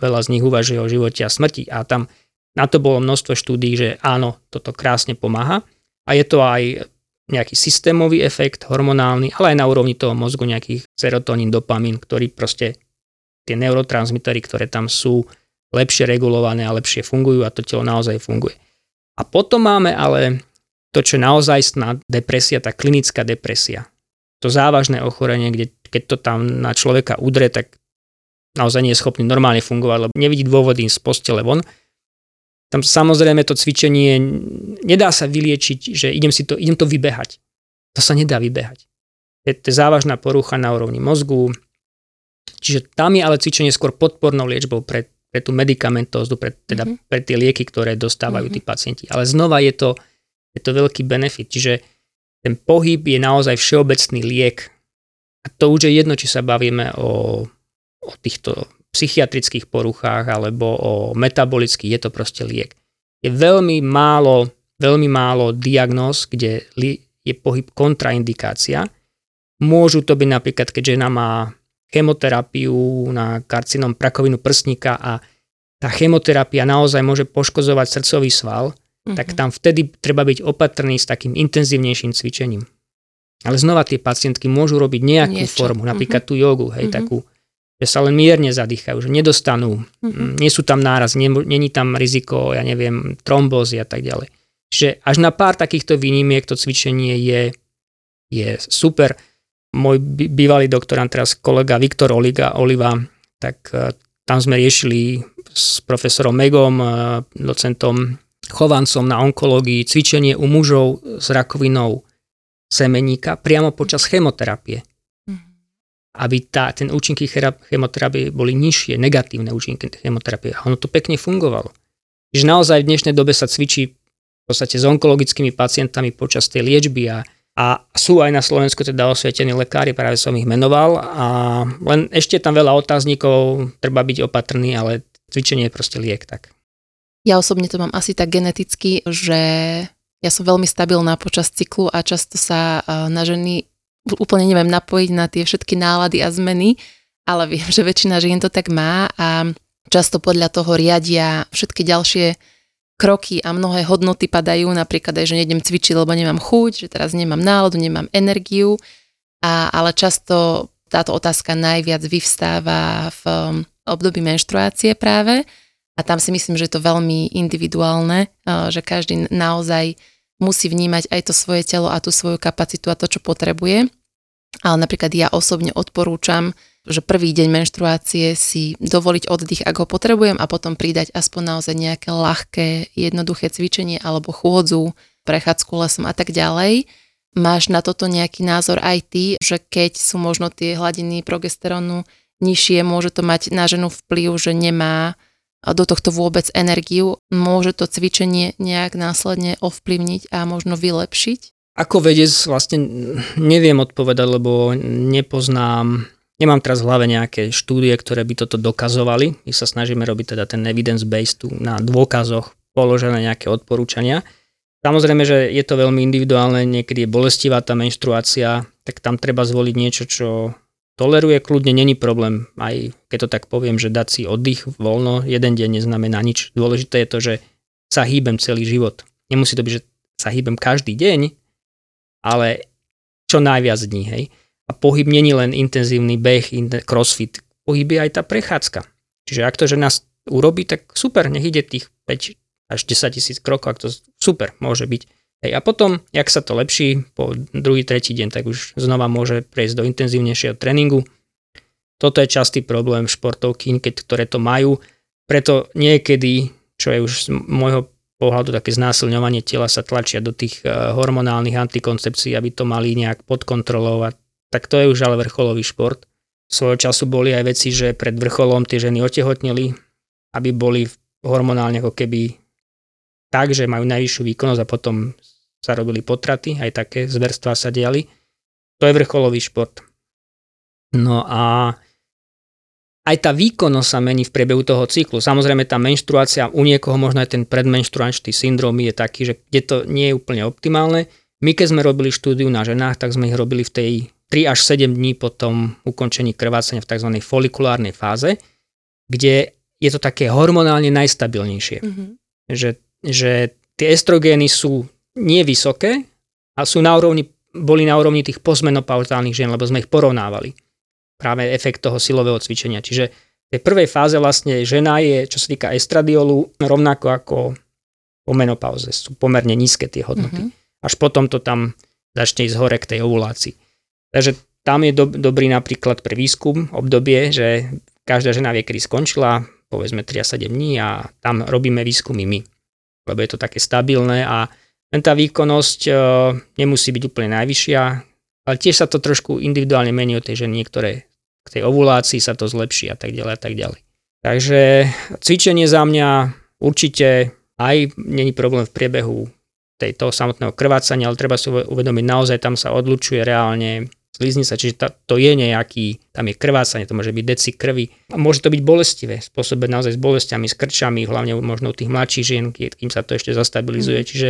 veľa z nich uvažuje o živote a smrti. A tam Na to bolo množstvo štúdí, že áno, toto krásne pomáha. A je to aj nejaký systémový efekt hormonálny, ale aj na úrovni toho mozgu nejakých serotonín, dopamín, ktorý proste tie neurotransmitery, ktoré tam sú, lepšie regulované a lepšie fungujú a to telo naozaj funguje. A potom máme ale to, čo je naozajstná depresia, tá klinická depresia. To závažné ochorenie, kde keď to tam na človeka udre, tak naozaj nie je schopný normálne fungovať, lebo nevidí dôvody z postele von. Tam samozrejme to cvičenie nedá sa vyliečiť, že idem, si to, idem to vybehať. To sa nedá vybehať. Je to závažná porucha na úrovni mozgu, čiže tam je ale cvičenie skôr podpornou liečbou pre, pre tú medikamentózu, pre, teda mm-hmm. pre tie lieky, ktoré dostávajú mm-hmm. tí pacienti. Ale znova je to, je to veľký benefit, čiže ten pohyb je naozaj všeobecný liek. A to už je jedno, či sa bavíme o, o týchto psychiatrických poruchách alebo o metabolických, je to proste liek. Je veľmi málo, veľmi málo diagnóz, kde je pohyb kontraindikácia. Môžu to byť napríklad, keď žena má chemoterapiu na karcinom prakovinu prsníka a tá chemoterapia naozaj môže poškozovať srdcový sval, mm-hmm. tak tam vtedy treba byť opatrný s takým intenzívnejším cvičením. Ale znova tie pacientky môžu robiť nejakú Niečo. formu, napríklad mm-hmm. tú jogu, hej, mm-hmm. takú, že sa len mierne zadýchajú, že nedostanú, mm-hmm. nie sú tam náraz, nie, není tam riziko, ja neviem, trombózy a tak ďalej. Čiže až na pár takýchto výnimiek to cvičenie je, je super. Môj bývalý doktorant, teraz kolega Viktor Oliga, Oliva, tak uh, tam sme riešili s profesorom Megom, uh, docentom chovancom na onkológii cvičenie u mužov s rakovinou semeníka priamo počas chemoterapie. Aby tá, ten účinky chemoterapie boli nižšie, negatívne účinky chemoterapie. A ono to pekne fungovalo. Čiže naozaj v dnešnej dobe sa cvičí v podstate s onkologickými pacientami počas tej liečby a, a sú aj na Slovensku teda osvietení lekári, práve som ich menoval a len ešte tam veľa otáznikov, treba byť opatrný, ale cvičenie je proste liek. Tak. Ja osobne to mám asi tak geneticky, že ja som veľmi stabilná počas cyklu a často sa e, na ženy úplne neviem napojiť na tie všetky nálady a zmeny, ale viem, že väčšina žien to tak má a často podľa toho riadia všetky ďalšie kroky a mnohé hodnoty padajú, napríklad aj, že nejdem cvičiť, lebo nemám chuť, že teraz nemám náladu, nemám energiu, a, ale často táto otázka najviac vyvstáva v období menštruácie práve, a tam si myslím, že je to veľmi individuálne, že každý naozaj musí vnímať aj to svoje telo a tú svoju kapacitu a to, čo potrebuje. Ale napríklad ja osobne odporúčam, že prvý deň menštruácie si dovoliť oddych, ak ho potrebujem a potom pridať aspoň naozaj nejaké ľahké, jednoduché cvičenie alebo chôdzu, prechádzku lesom a tak ďalej. Máš na toto nejaký názor aj ty, že keď sú možno tie hladiny progesterónu nižšie, môže to mať na ženu vplyv, že nemá do tohto vôbec energiu, môže to cvičenie nejak následne ovplyvniť a možno vylepšiť? Ako vedec vlastne neviem odpovedať, lebo nepoznám, nemám teraz v hlave nejaké štúdie, ktoré by toto dokazovali. My sa snažíme robiť teda ten evidence-based na dôkazoch položené nejaké odporúčania. Samozrejme, že je to veľmi individuálne, niekedy je bolestivá tá menštruácia, tak tam treba zvoliť niečo, čo toleruje, kľudne není problém, aj keď to tak poviem, že dať si oddych voľno, jeden deň neznamená nič. Dôležité je to, že sa hýbem celý život. Nemusí to byť, že sa hýbem každý deň, ale čo najviac dní, hej. A pohyb není len intenzívny beh, crossfit, pohyb je aj tá prechádzka. Čiže ak to žena urobí, tak super, nech ide tých 5 až 10 tisíc krokov, ak to super môže byť. Hej, a potom, jak sa to lepší, po druhý, tretí deň, tak už znova môže prejsť do intenzívnejšieho tréningu. Toto je častý problém športovky, keď, ktoré to majú. Preto niekedy, čo je už z môjho pohľadu také znásilňovanie tela, sa tlačia do tých eh, hormonálnych antikoncepcií, aby to mali nejak pod kontrolou. A tak to je už ale vrcholový šport. Svojho času boli aj veci, že pred vrcholom tie ženy otehotneli, aby boli hormonálne ako keby tak, že majú najvyššiu výkonnosť a potom sa robili potraty, aj také zverstvá sa diali. To je vrcholový šport. No a aj tá výkonnosť sa mení v priebehu toho cyklu. Samozrejme tá menštruácia, u niekoho možno aj ten predmenštruačný syndrom je taký, že kde to nie je úplne optimálne. My keď sme robili štúdiu na ženách, tak sme ich robili v tej 3 až 7 dní po tom ukončení krvácania v tzv. folikulárnej fáze, kde je to také hormonálne najstabilnejšie. Mm-hmm. že, že tie estrogény sú nie vysoké a sú na úrovni, boli na úrovni tých postmenopauzálnych žien, lebo sme ich porovnávali. Práve efekt toho silového cvičenia. Čiže v tej prvej fáze vlastne žena je, čo sa týka estradiolu, rovnako ako po menopauze. Sú pomerne nízke tie hodnoty. Mm-hmm. Až potom to tam začne ísť hore k tej ovulácii. Takže tam je do, dobrý napríklad pre výskum obdobie, že každá žena vie, kedy skončila, povedzme 3 a 7 dní a tam robíme výskumy my. Lebo je to také stabilné a len tá výkonnosť e, nemusí byť úplne najvyššia, ale tiež sa to trošku individuálne mení od tej ženy, niektoré k tej ovulácii sa to zlepší a tak ďalej a tak ďalej. Takže cvičenie za mňa určite aj není problém v priebehu tej, toho samotného krvácania, ale treba si uvedomiť, naozaj tam sa odlučuje reálne sliznica, čiže ta, to je nejaký, tam je krvácanie, to môže byť deci krvi. A môže to byť bolestivé, spôsobené naozaj s bolestiami, s krčami, hlavne možno u tých mladších žien, kým sa to ešte zastabilizuje, mm. čiže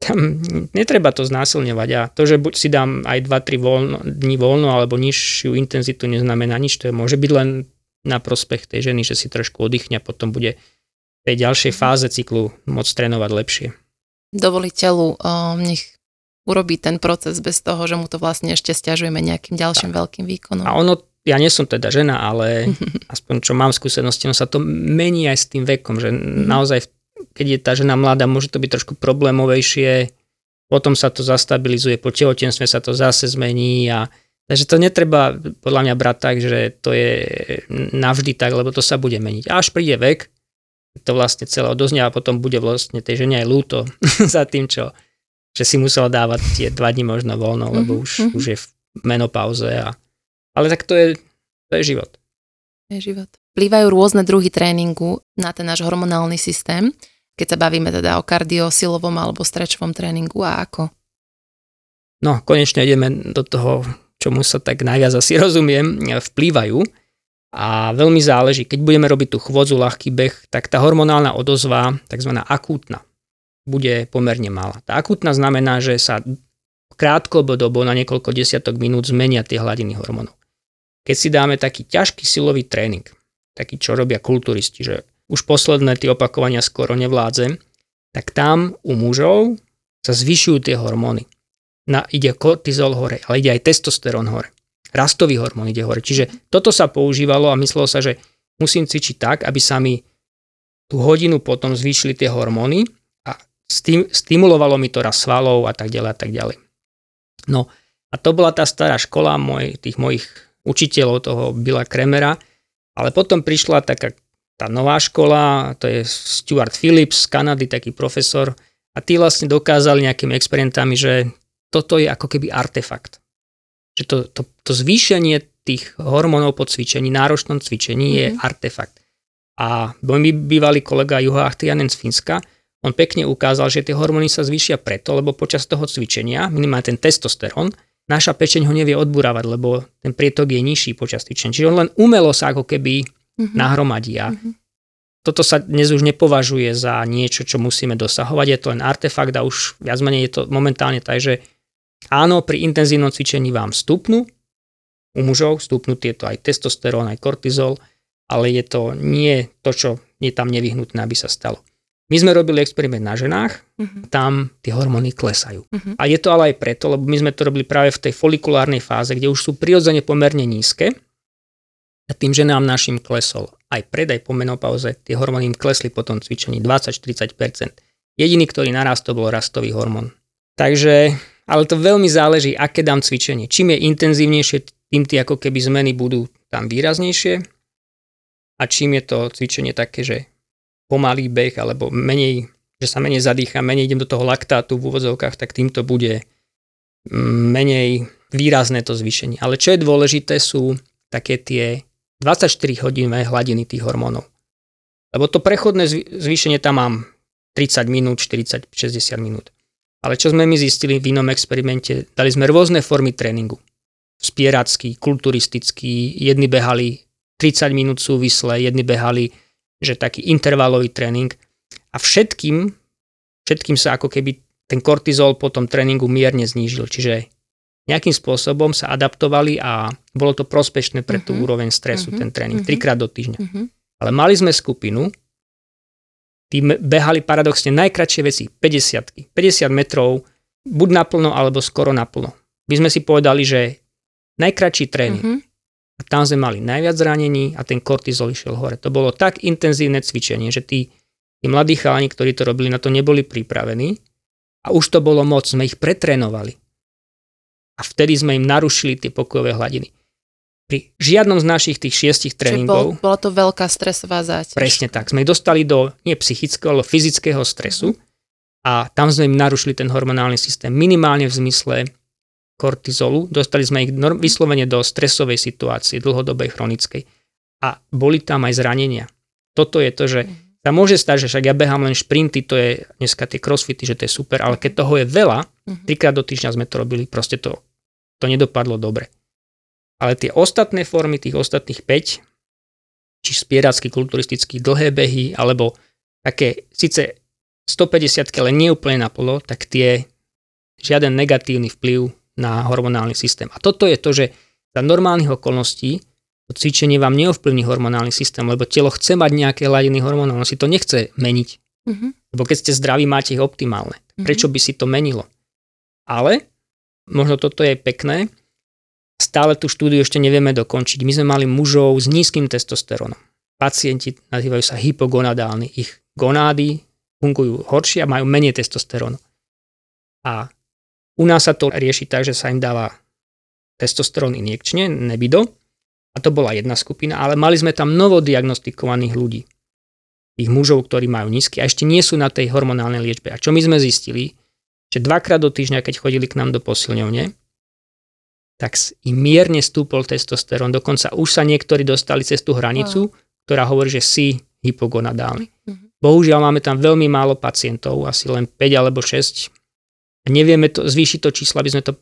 tam netreba to znásilňovať. A to, že buď si dám aj 2-3 voľno, dní voľno alebo nižšiu intenzitu neznamená nič, to je, môže byť len na prospech tej ženy, že si trošku oddychne a potom bude v tej ďalšej fáze cyklu môcť trénovať lepšie. Dovoliť telu, nech urobí ten proces bez toho, že mu to vlastne ešte stiažujeme nejakým ďalším tak. veľkým výkonom. A ono, ja nie som teda žena, ale aspoň čo mám skúsenosti, no sa to mení aj s tým vekom, že mm. naozaj keď je tá žena mladá, môže to byť trošku problémovejšie, potom sa to zastabilizuje, po tehotenstve sa to zase zmení a takže to netreba podľa mňa brať tak, že to je navždy tak, lebo to sa bude meniť. Až príde vek, to vlastne celé odoznie a potom bude vlastne tej žene aj lúto za tým, čo, že si musela dávať tie dva dní možno voľno, lebo mm-hmm. už, mhm. už je v menopauze. A, ale tak to je, to je život. Je život. Vplývajú rôzne druhy tréningu na ten náš hormonálny systém keď sa bavíme teda o kardio, silovom alebo strečovom tréningu a ako? No, konečne ideme do toho, čomu sa tak najviac asi rozumiem, vplývajú a veľmi záleží. Keď budeme robiť tú chvodzu, ľahký beh, tak tá hormonálna odozva, tzv. akútna, bude pomerne malá. Tá akútna znamená, že sa krátkodobo na niekoľko desiatok minút zmenia tie hladiny hormónov. Keď si dáme taký ťažký silový tréning, taký, čo robia kulturisti, že už posledné tie opakovania skoro nevládzem, tak tam u mužov sa zvyšujú tie hormóny. Na, ide kortizol hore, ale ide aj testosterón hore. Rastový hormón ide hore. Čiže toto sa používalo a myslelo sa, že musím cvičiť tak, aby sa mi tú hodinu potom zvýšili tie hormóny stimulovalo mi to raz svalov a tak ďalej a tak ďalej. No a to bola tá stará škola moj, tých mojich učiteľov, toho Billa Kremera, ale potom prišla taká tá nová škola, to je Stuart Phillips z Kanady, taký profesor, a tí vlastne dokázali nejakými experimentami, že toto je ako keby artefakt. Že to, to, to zvýšenie tých hormónov po cvičení, náročnom cvičení mm-hmm. je mhm. artefakt. A môj bývalý kolega Juho Ahtianen z Fínska, on pekne ukázal, že tie hormóny sa zvýšia preto, lebo počas toho cvičenia, minimálne ten testosterón, naša pečeň ho nevie odburávať, lebo ten prietok je nižší počas cvičenia. Čiže on len umelo sa ako keby mm-hmm. nahromadí. A mm-hmm. toto sa dnes už nepovažuje za niečo, čo musíme dosahovať. Je to len artefakt a už viac menej je to momentálne tak, že áno, pri intenzívnom cvičení vám stupnú, u mužov stupnú tieto aj testosterón, aj kortizol, ale je to nie to, čo je tam nevyhnutné, aby sa stalo. My sme robili experiment na ženách, uh-huh. tam tie hormóny klesajú. Uh-huh. A je to ale aj preto, lebo my sme to robili práve v tej folikulárnej fáze, kde už sú prirodzene pomerne nízke a tým, že nám našim klesol aj predaj po menopauze, tie hormóny im klesli po tom cvičení 20-40%. Jediný, ktorý narastol, bol rastový hormón. Takže, ale to veľmi záleží, aké dám cvičenie. Čím je intenzívnejšie, tým tie ako keby zmeny budú tam výraznejšie a čím je to cvičenie také, že pomalý beh alebo menej, že sa menej zadýcha, menej idem do toho laktátu v úvodzovkách, tak týmto bude mm, menej výrazné to zvýšenie. Ale čo je dôležité sú také tie 24 hodinové hladiny tých hormónov. Lebo to prechodné zvýšenie tam mám 30 minút, 40, 60 minút. Ale čo sme my zistili v inom experimente, dali sme rôzne formy tréningu. Spieracký, kulturistický, jedni behali 30 minút súvisle, jedni behali, že taký intervalový tréning. A všetkým, všetkým sa ako keby ten kortizol po tom tréningu mierne znížil. Čiže nejakým spôsobom sa adaptovali a bolo to prospešné pre tú uh-huh. úroveň stresu, uh-huh. ten tréning, uh-huh. trikrát do týždňa. Uh-huh. Ale mali sme skupinu, tí behali paradoxne najkračšie veci, 50 50 metrov, buď naplno, alebo skoro naplno. My sme si povedali, že najkračší tréning. Mm-hmm. A tam sme mali najviac zranení a ten kortizol išiel hore. To bolo tak intenzívne cvičenie, že tí, tí mladí chalani, ktorí to robili, na to neboli pripravení a už to bolo moc, sme ich pretrénovali. A vtedy sme im narušili tie pokojové hladiny. Pri žiadnom z našich tých šiestich tréningov... Bol, bola to veľká stresová záťaž. Presne tak. Sme ich dostali do nie psychického, ale fyzického stresu a tam sme im narušili ten hormonálny systém. Minimálne v zmysle kortizolu, dostali sme ich vyslovene do stresovej situácie, dlhodobej, chronickej. A boli tam aj zranenia. Toto je to, že sa môže stať, že však ja behám len šprinty, to je dneska tie crossfity, že to je super, ale keď toho je veľa, mhm. trikrát do týždňa sme to robili, proste to, to nedopadlo dobre. Ale tie ostatné formy, tých ostatných 5, či spieracky, kulturistický, dlhé behy, alebo také, síce 150 ale nie úplne naplno, tak tie žiaden negatívny vplyv na hormonálny systém. A toto je to, že za normálnych okolností to cvičenie vám neovplyvní hormonálny systém, lebo telo chce mať nejaké hladiny ono si to nechce meniť. Mm-hmm. Lebo keď ste zdraví, máte ich optimálne. Mm-hmm. Prečo by si to menilo? Ale, možno toto je pekné, stále tú štúdiu ešte nevieme dokončiť. My sme mali mužov s nízkym testosterónom. Pacienti nazývajú sa hypogonadálni. Ich gonády fungujú horšie a majú menej testosterónu. A u nás sa to rieši tak, že sa im dáva testosterón injekčne, nebido, a to bola jedna skupina, ale mali sme tam novodiagnostikovaných ľudí. Tých mužov, ktorí majú nízky a ešte nie sú na tej hormonálnej liečbe. A čo my sme zistili, že dvakrát do týždňa, keď chodili k nám do posilňovne, tak im mierne stúpol testosterón. Dokonca už sa niektorí dostali cez tú hranicu, ktorá hovorí, že si hypogonadálny. Mhm. Bohužiaľ máme tam veľmi málo pacientov, asi len 5 alebo 6 Nevieme to, zvýšiť to číslo, aby, sme to,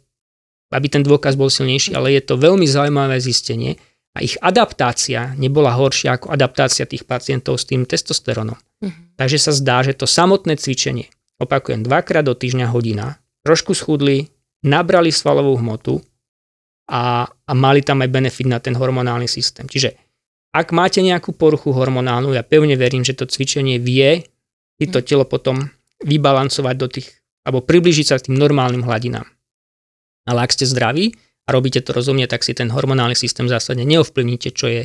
aby ten dôkaz bol silnejší, ale je to veľmi zaujímavé zistenie a ich adaptácia nebola horšia ako adaptácia tých pacientov s tým testosterónom. Uh-huh. Takže sa zdá, že to samotné cvičenie, opakujem, dvakrát do týždňa hodina, trošku schudli, nabrali svalovú hmotu a, a mali tam aj benefit na ten hormonálny systém. Čiže ak máte nejakú poruchu hormonálnu, ja pevne verím, že to cvičenie vie to mhm. telo potom vybalancovať do tých alebo približiť sa k tým normálnym hladinám. Ale ak ste zdraví a robíte to rozumne, tak si ten hormonálny systém zásadne neovplyvníte, čo je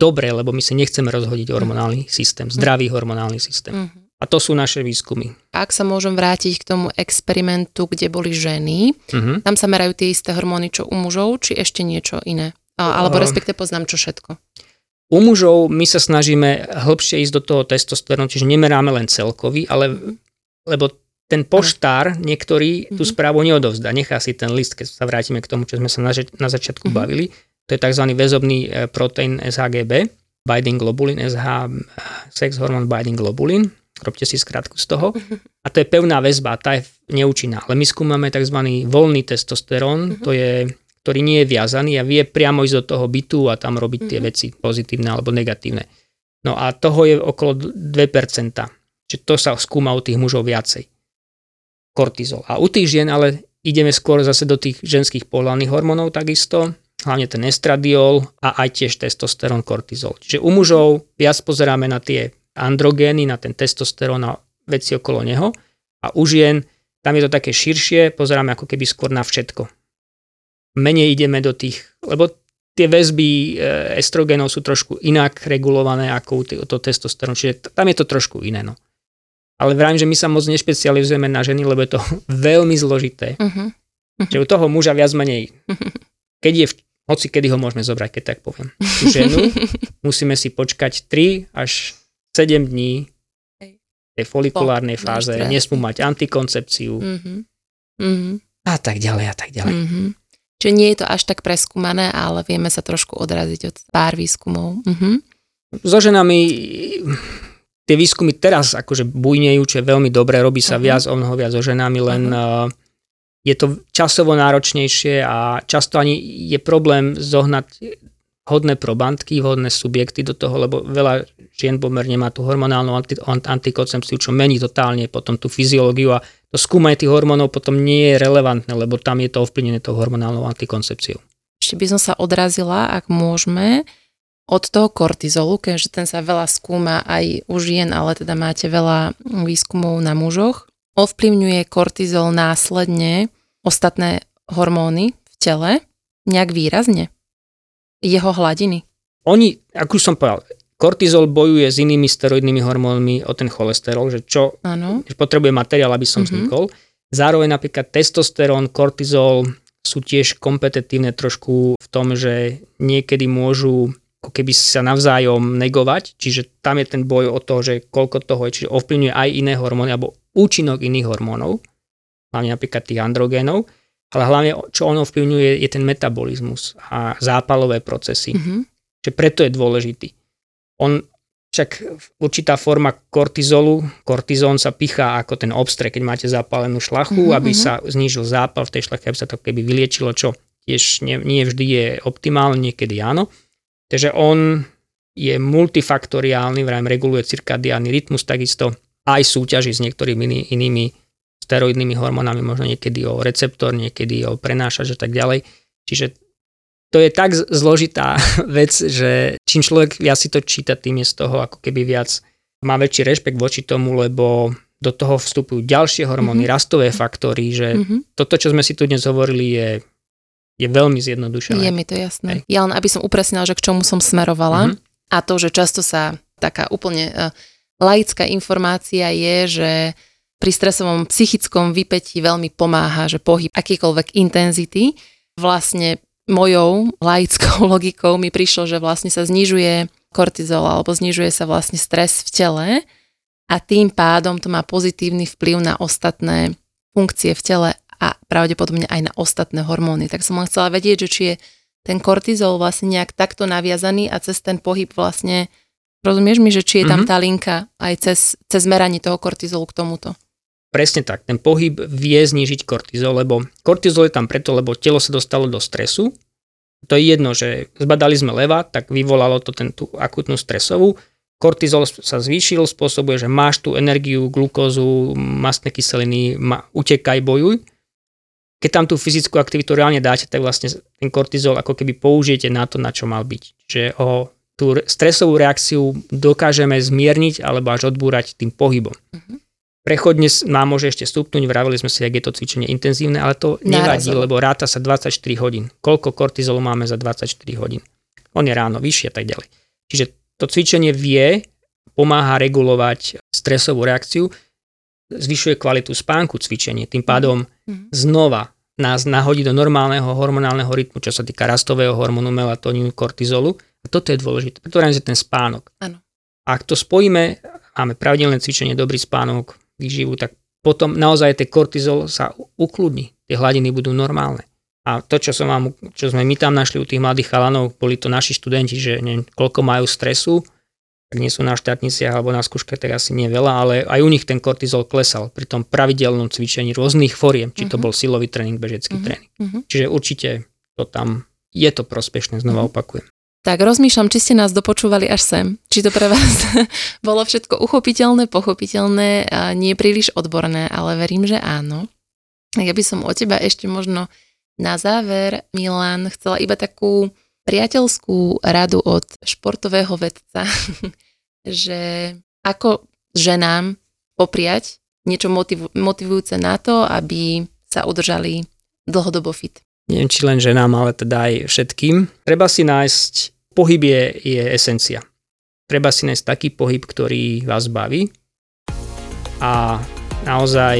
dobre, lebo my si nechceme rozhodiť hormonálny systém, zdravý hormonálny systém. Mm-hmm. A to sú naše výskumy. Ak sa môžem vrátiť k tomu experimentu, kde boli ženy, mm-hmm. tam sa merajú tie isté hormóny, čo u mužov, či ešte niečo iné? Alebo respektive poznám, čo všetko. U mužov my sa snažíme hĺbšie ísť do toho testosterónu, čiže nemeráme len celkový, ale mhm. lebo ten poštár niektorý tú mhm. správu neodovzdá, nechá si ten list, keď sa vrátime k tomu, čo sme sa na, na začiatku mm-hmm. bavili. To je tzv. väzobný e, proteín SHGB, binding globulin, SH, sex hormone binding globulin. Robte si skrátku z toho. A to je pevná väzba, tá je neúčinná. Ale my skúmame tzv. voľný testosterón, mm-hmm. to je, ktorý nie je viazaný a vie priamo ísť do toho bytu a tam robiť mm-hmm. tie veci pozitívne alebo negatívne. No a toho je okolo 2%. Čiže to sa skúma u tých mužov viacej kortizol. A u tých žien ale ideme skôr zase do tých ženských pohľadných hormónov takisto, hlavne ten estradiol a aj tiež testosterón, kortizol. Čiže u mužov viac pozeráme na tie androgény, na ten testosterón a veci okolo neho a u žien tam je to také širšie, pozeráme ako keby skôr na všetko. Menej ideme do tých, lebo tie väzby e, estrogenov sú trošku inak regulované ako to testosterón, čiže tam je to trošku iné. No ale vravím, že my sa moc nešpecializujeme na ženy, lebo je to veľmi zložité. Uh-huh. uh-huh. Že u toho muža viac menej, uh-huh. keď je v, hoci kedy ho môžeme zobrať, keď tak poviem. Tú ženu musíme si počkať 3 až 7 dní v tej folikulárnej po, fáze, nesmú mať antikoncepciu uh-huh. Uh-huh. a tak ďalej a tak ďalej. Uh-huh. Čiže nie je to až tak preskúmané, ale vieme sa trošku odraziť od pár výskumov. Uh-huh. So ženami tie výskumy teraz akože bujnejú, čo je veľmi dobré, robí sa uh-huh. viac, o mnoho viac so ženami, len uh-huh. je to časovo náročnejšie a často ani je problém zohnať hodné probantky, vhodné subjekty do toho, lebo veľa žien pomerne má tú hormonálnu anti, antikoncepciu, čo mení totálne potom tú fyziológiu a to skúmanie tých hormónov potom nie je relevantné, lebo tam je to ovplyvnené tou hormonálnou antikoncepciou. Ešte by som sa odrazila, ak môžeme, od toho kortizolu, keďže ten sa veľa skúma aj u žien, ale teda máte veľa výskumov na mužoch, ovplyvňuje kortizol následne ostatné hormóny v tele nejak výrazne? Jeho hladiny? Oni, ako už som povedal, kortizol bojuje s inými steroidnými hormónmi o ten cholesterol, že čo že potrebuje materiál, aby som Mhm. vznikol. Zároveň napríklad testosterón, kortizol sú tiež kompetitívne trošku v tom, že niekedy môžu ako keby sa navzájom negovať, čiže tam je ten boj o to, že koľko toho je, čiže ovplyvňuje aj iné hormóny alebo účinok iných hormónov, hlavne napríklad tých androgénov, ale hlavne čo on ovplyvňuje je ten metabolizmus a zápalové procesy. Mhm. Čiže preto je dôležitý. On však určitá forma kortizolu, kortizón sa pichá ako ten obstre, keď máte zapálenú šlachu, Mhm, aby mhm. sa znížil zápal v tej šlache, aby sa to keby vyliečilo, čo tiež nie, nie vždy je optimálne, niekedy áno. Takže on je multifaktoriálny, vrajím reguluje cirkadiálny rytmus, takisto aj súťaží s niektorými iný, inými steroidnými hormónami, možno niekedy o receptor, niekedy o prenášač a tak ďalej. Čiže to je tak zložitá vec, že čím človek viac si to číta, tým je z toho ako keby viac má väčší rešpekt voči tomu, lebo do toho vstupujú ďalšie hormóny, Mhm. rastové faktory, že Mhm. toto, čo sme si tu dnes hovorili, je, je veľmi zjednodušené. Je mi to jasné. Ja len aby som upresnila, že k čomu som smerovala Mhm. a to, že často sa taká úplne uh, laická informácia je, že pri stresovom psychickom vypetí veľmi pomáha, že pohyb akýkoľvek intenzity. Vlastne mojou laickou logikou mi prišlo, že vlastne sa znižuje kortizol alebo znižuje sa vlastne stres v tele a tým pádom to má pozitívny vplyv na ostatné funkcie v tele a pravdepodobne aj na ostatné hormóny. Tak som len chcela vedieť, že či je ten kortizol vlastne nejak takto naviazaný a cez ten pohyb vlastne, rozumieš mi, že či je tam Mhm. tá linka aj cez, cez meranie toho kortizolu k tomuto. Presne tak, ten pohyb vie znížiť kortizol, lebo kortizol je tam preto, lebo telo sa dostalo do stresu. To je jedno, že zbadali sme leva, tak vyvolalo to ten, tú akutnú stresovú. Kortizol sa zvýšil, spôsobuje, že máš tú energiu, glukózu, mastné kyseliny, ma, utekaj, bojuj. Keď tam tú fyzickú aktivitu reálne dáte, tak vlastne ten kortizol ako keby použijete na to, na čo mal byť. Čiže ho, tú re- stresovú reakciu dokážeme zmierniť alebo až odbúrať tým pohybom. Prechodne s- nám môže ešte stupnúť, vravili sme si, ak je to cvičenie intenzívne, ale to nevadí, Nárazovo. lebo ráta sa 24 hodín. Koľko kortizolu máme za 24 hodín? On je ráno vyšší a tak ďalej. Čiže to cvičenie vie, pomáha regulovať stresovú reakciu, zvyšuje kvalitu spánku cvičenie, tým pádom znova nás nahodí do normálneho hormonálneho rytmu, čo sa týka rastového hormónu, melatonínu, kortizolu. A toto je dôležité. Preto je ten spánok. Áno. Ak to spojíme, máme pravidelné cvičenie, dobrý spánok, výživu, tak potom naozaj ten kortizol sa ukludní. Tie hladiny budú normálne. A to, čo, som vám, čo sme my tam našli u tých mladých chalanov, boli to naši študenti, že neviem, koľko majú stresu, ak nie sú na štátniciach alebo na skúške, tak asi nie veľa, ale aj u nich ten kortizol klesal pri tom pravidelnom cvičení rôznych foriem, či to Mhm. bol silový tréning, bežecký Mhm. tréning. Mhm. Čiže určite to tam je to prospešné, znova Mhm. opakujem. Tak rozmýšľam, či ste nás dopočúvali až sem. Či to pre vás bolo všetko uchopiteľné, pochopiteľné, a nie príliš odborné, ale verím, že áno. Ja by som o teba ešte možno na záver, Milan, chcela iba takú priateľskú radu od športového vedca, že ako ženám popriať niečo motiv- motivujúce na to, aby sa udržali dlhodobo fit. Neviem, či len ženám, ale teda aj všetkým. Treba si nájsť, pohyb je, je esencia. Treba si nájsť taký pohyb, ktorý vás baví a naozaj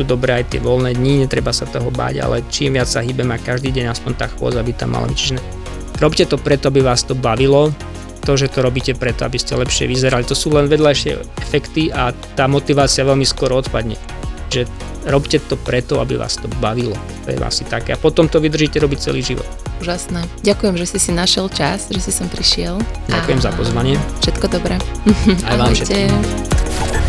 sú dobré aj tie voľné dni, netreba sa toho báť, ale čím viac sa hýbeme a každý deň aspoň tá chôdza by tam mala byť. Čiže robte to preto, aby vás to bavilo, to, že to robíte preto, aby ste lepšie vyzerali. To sú len vedľajšie efekty a tá motivácia veľmi skoro odpadne. Že robte to preto, aby vás to bavilo. To je asi také. A potom to vydržíte robiť celý život. Úžasné. Ďakujem, že si si našiel čas, že si sem prišiel. Ďakujem A za pozvanie. Všetko dobré. Aj vám Ahojte.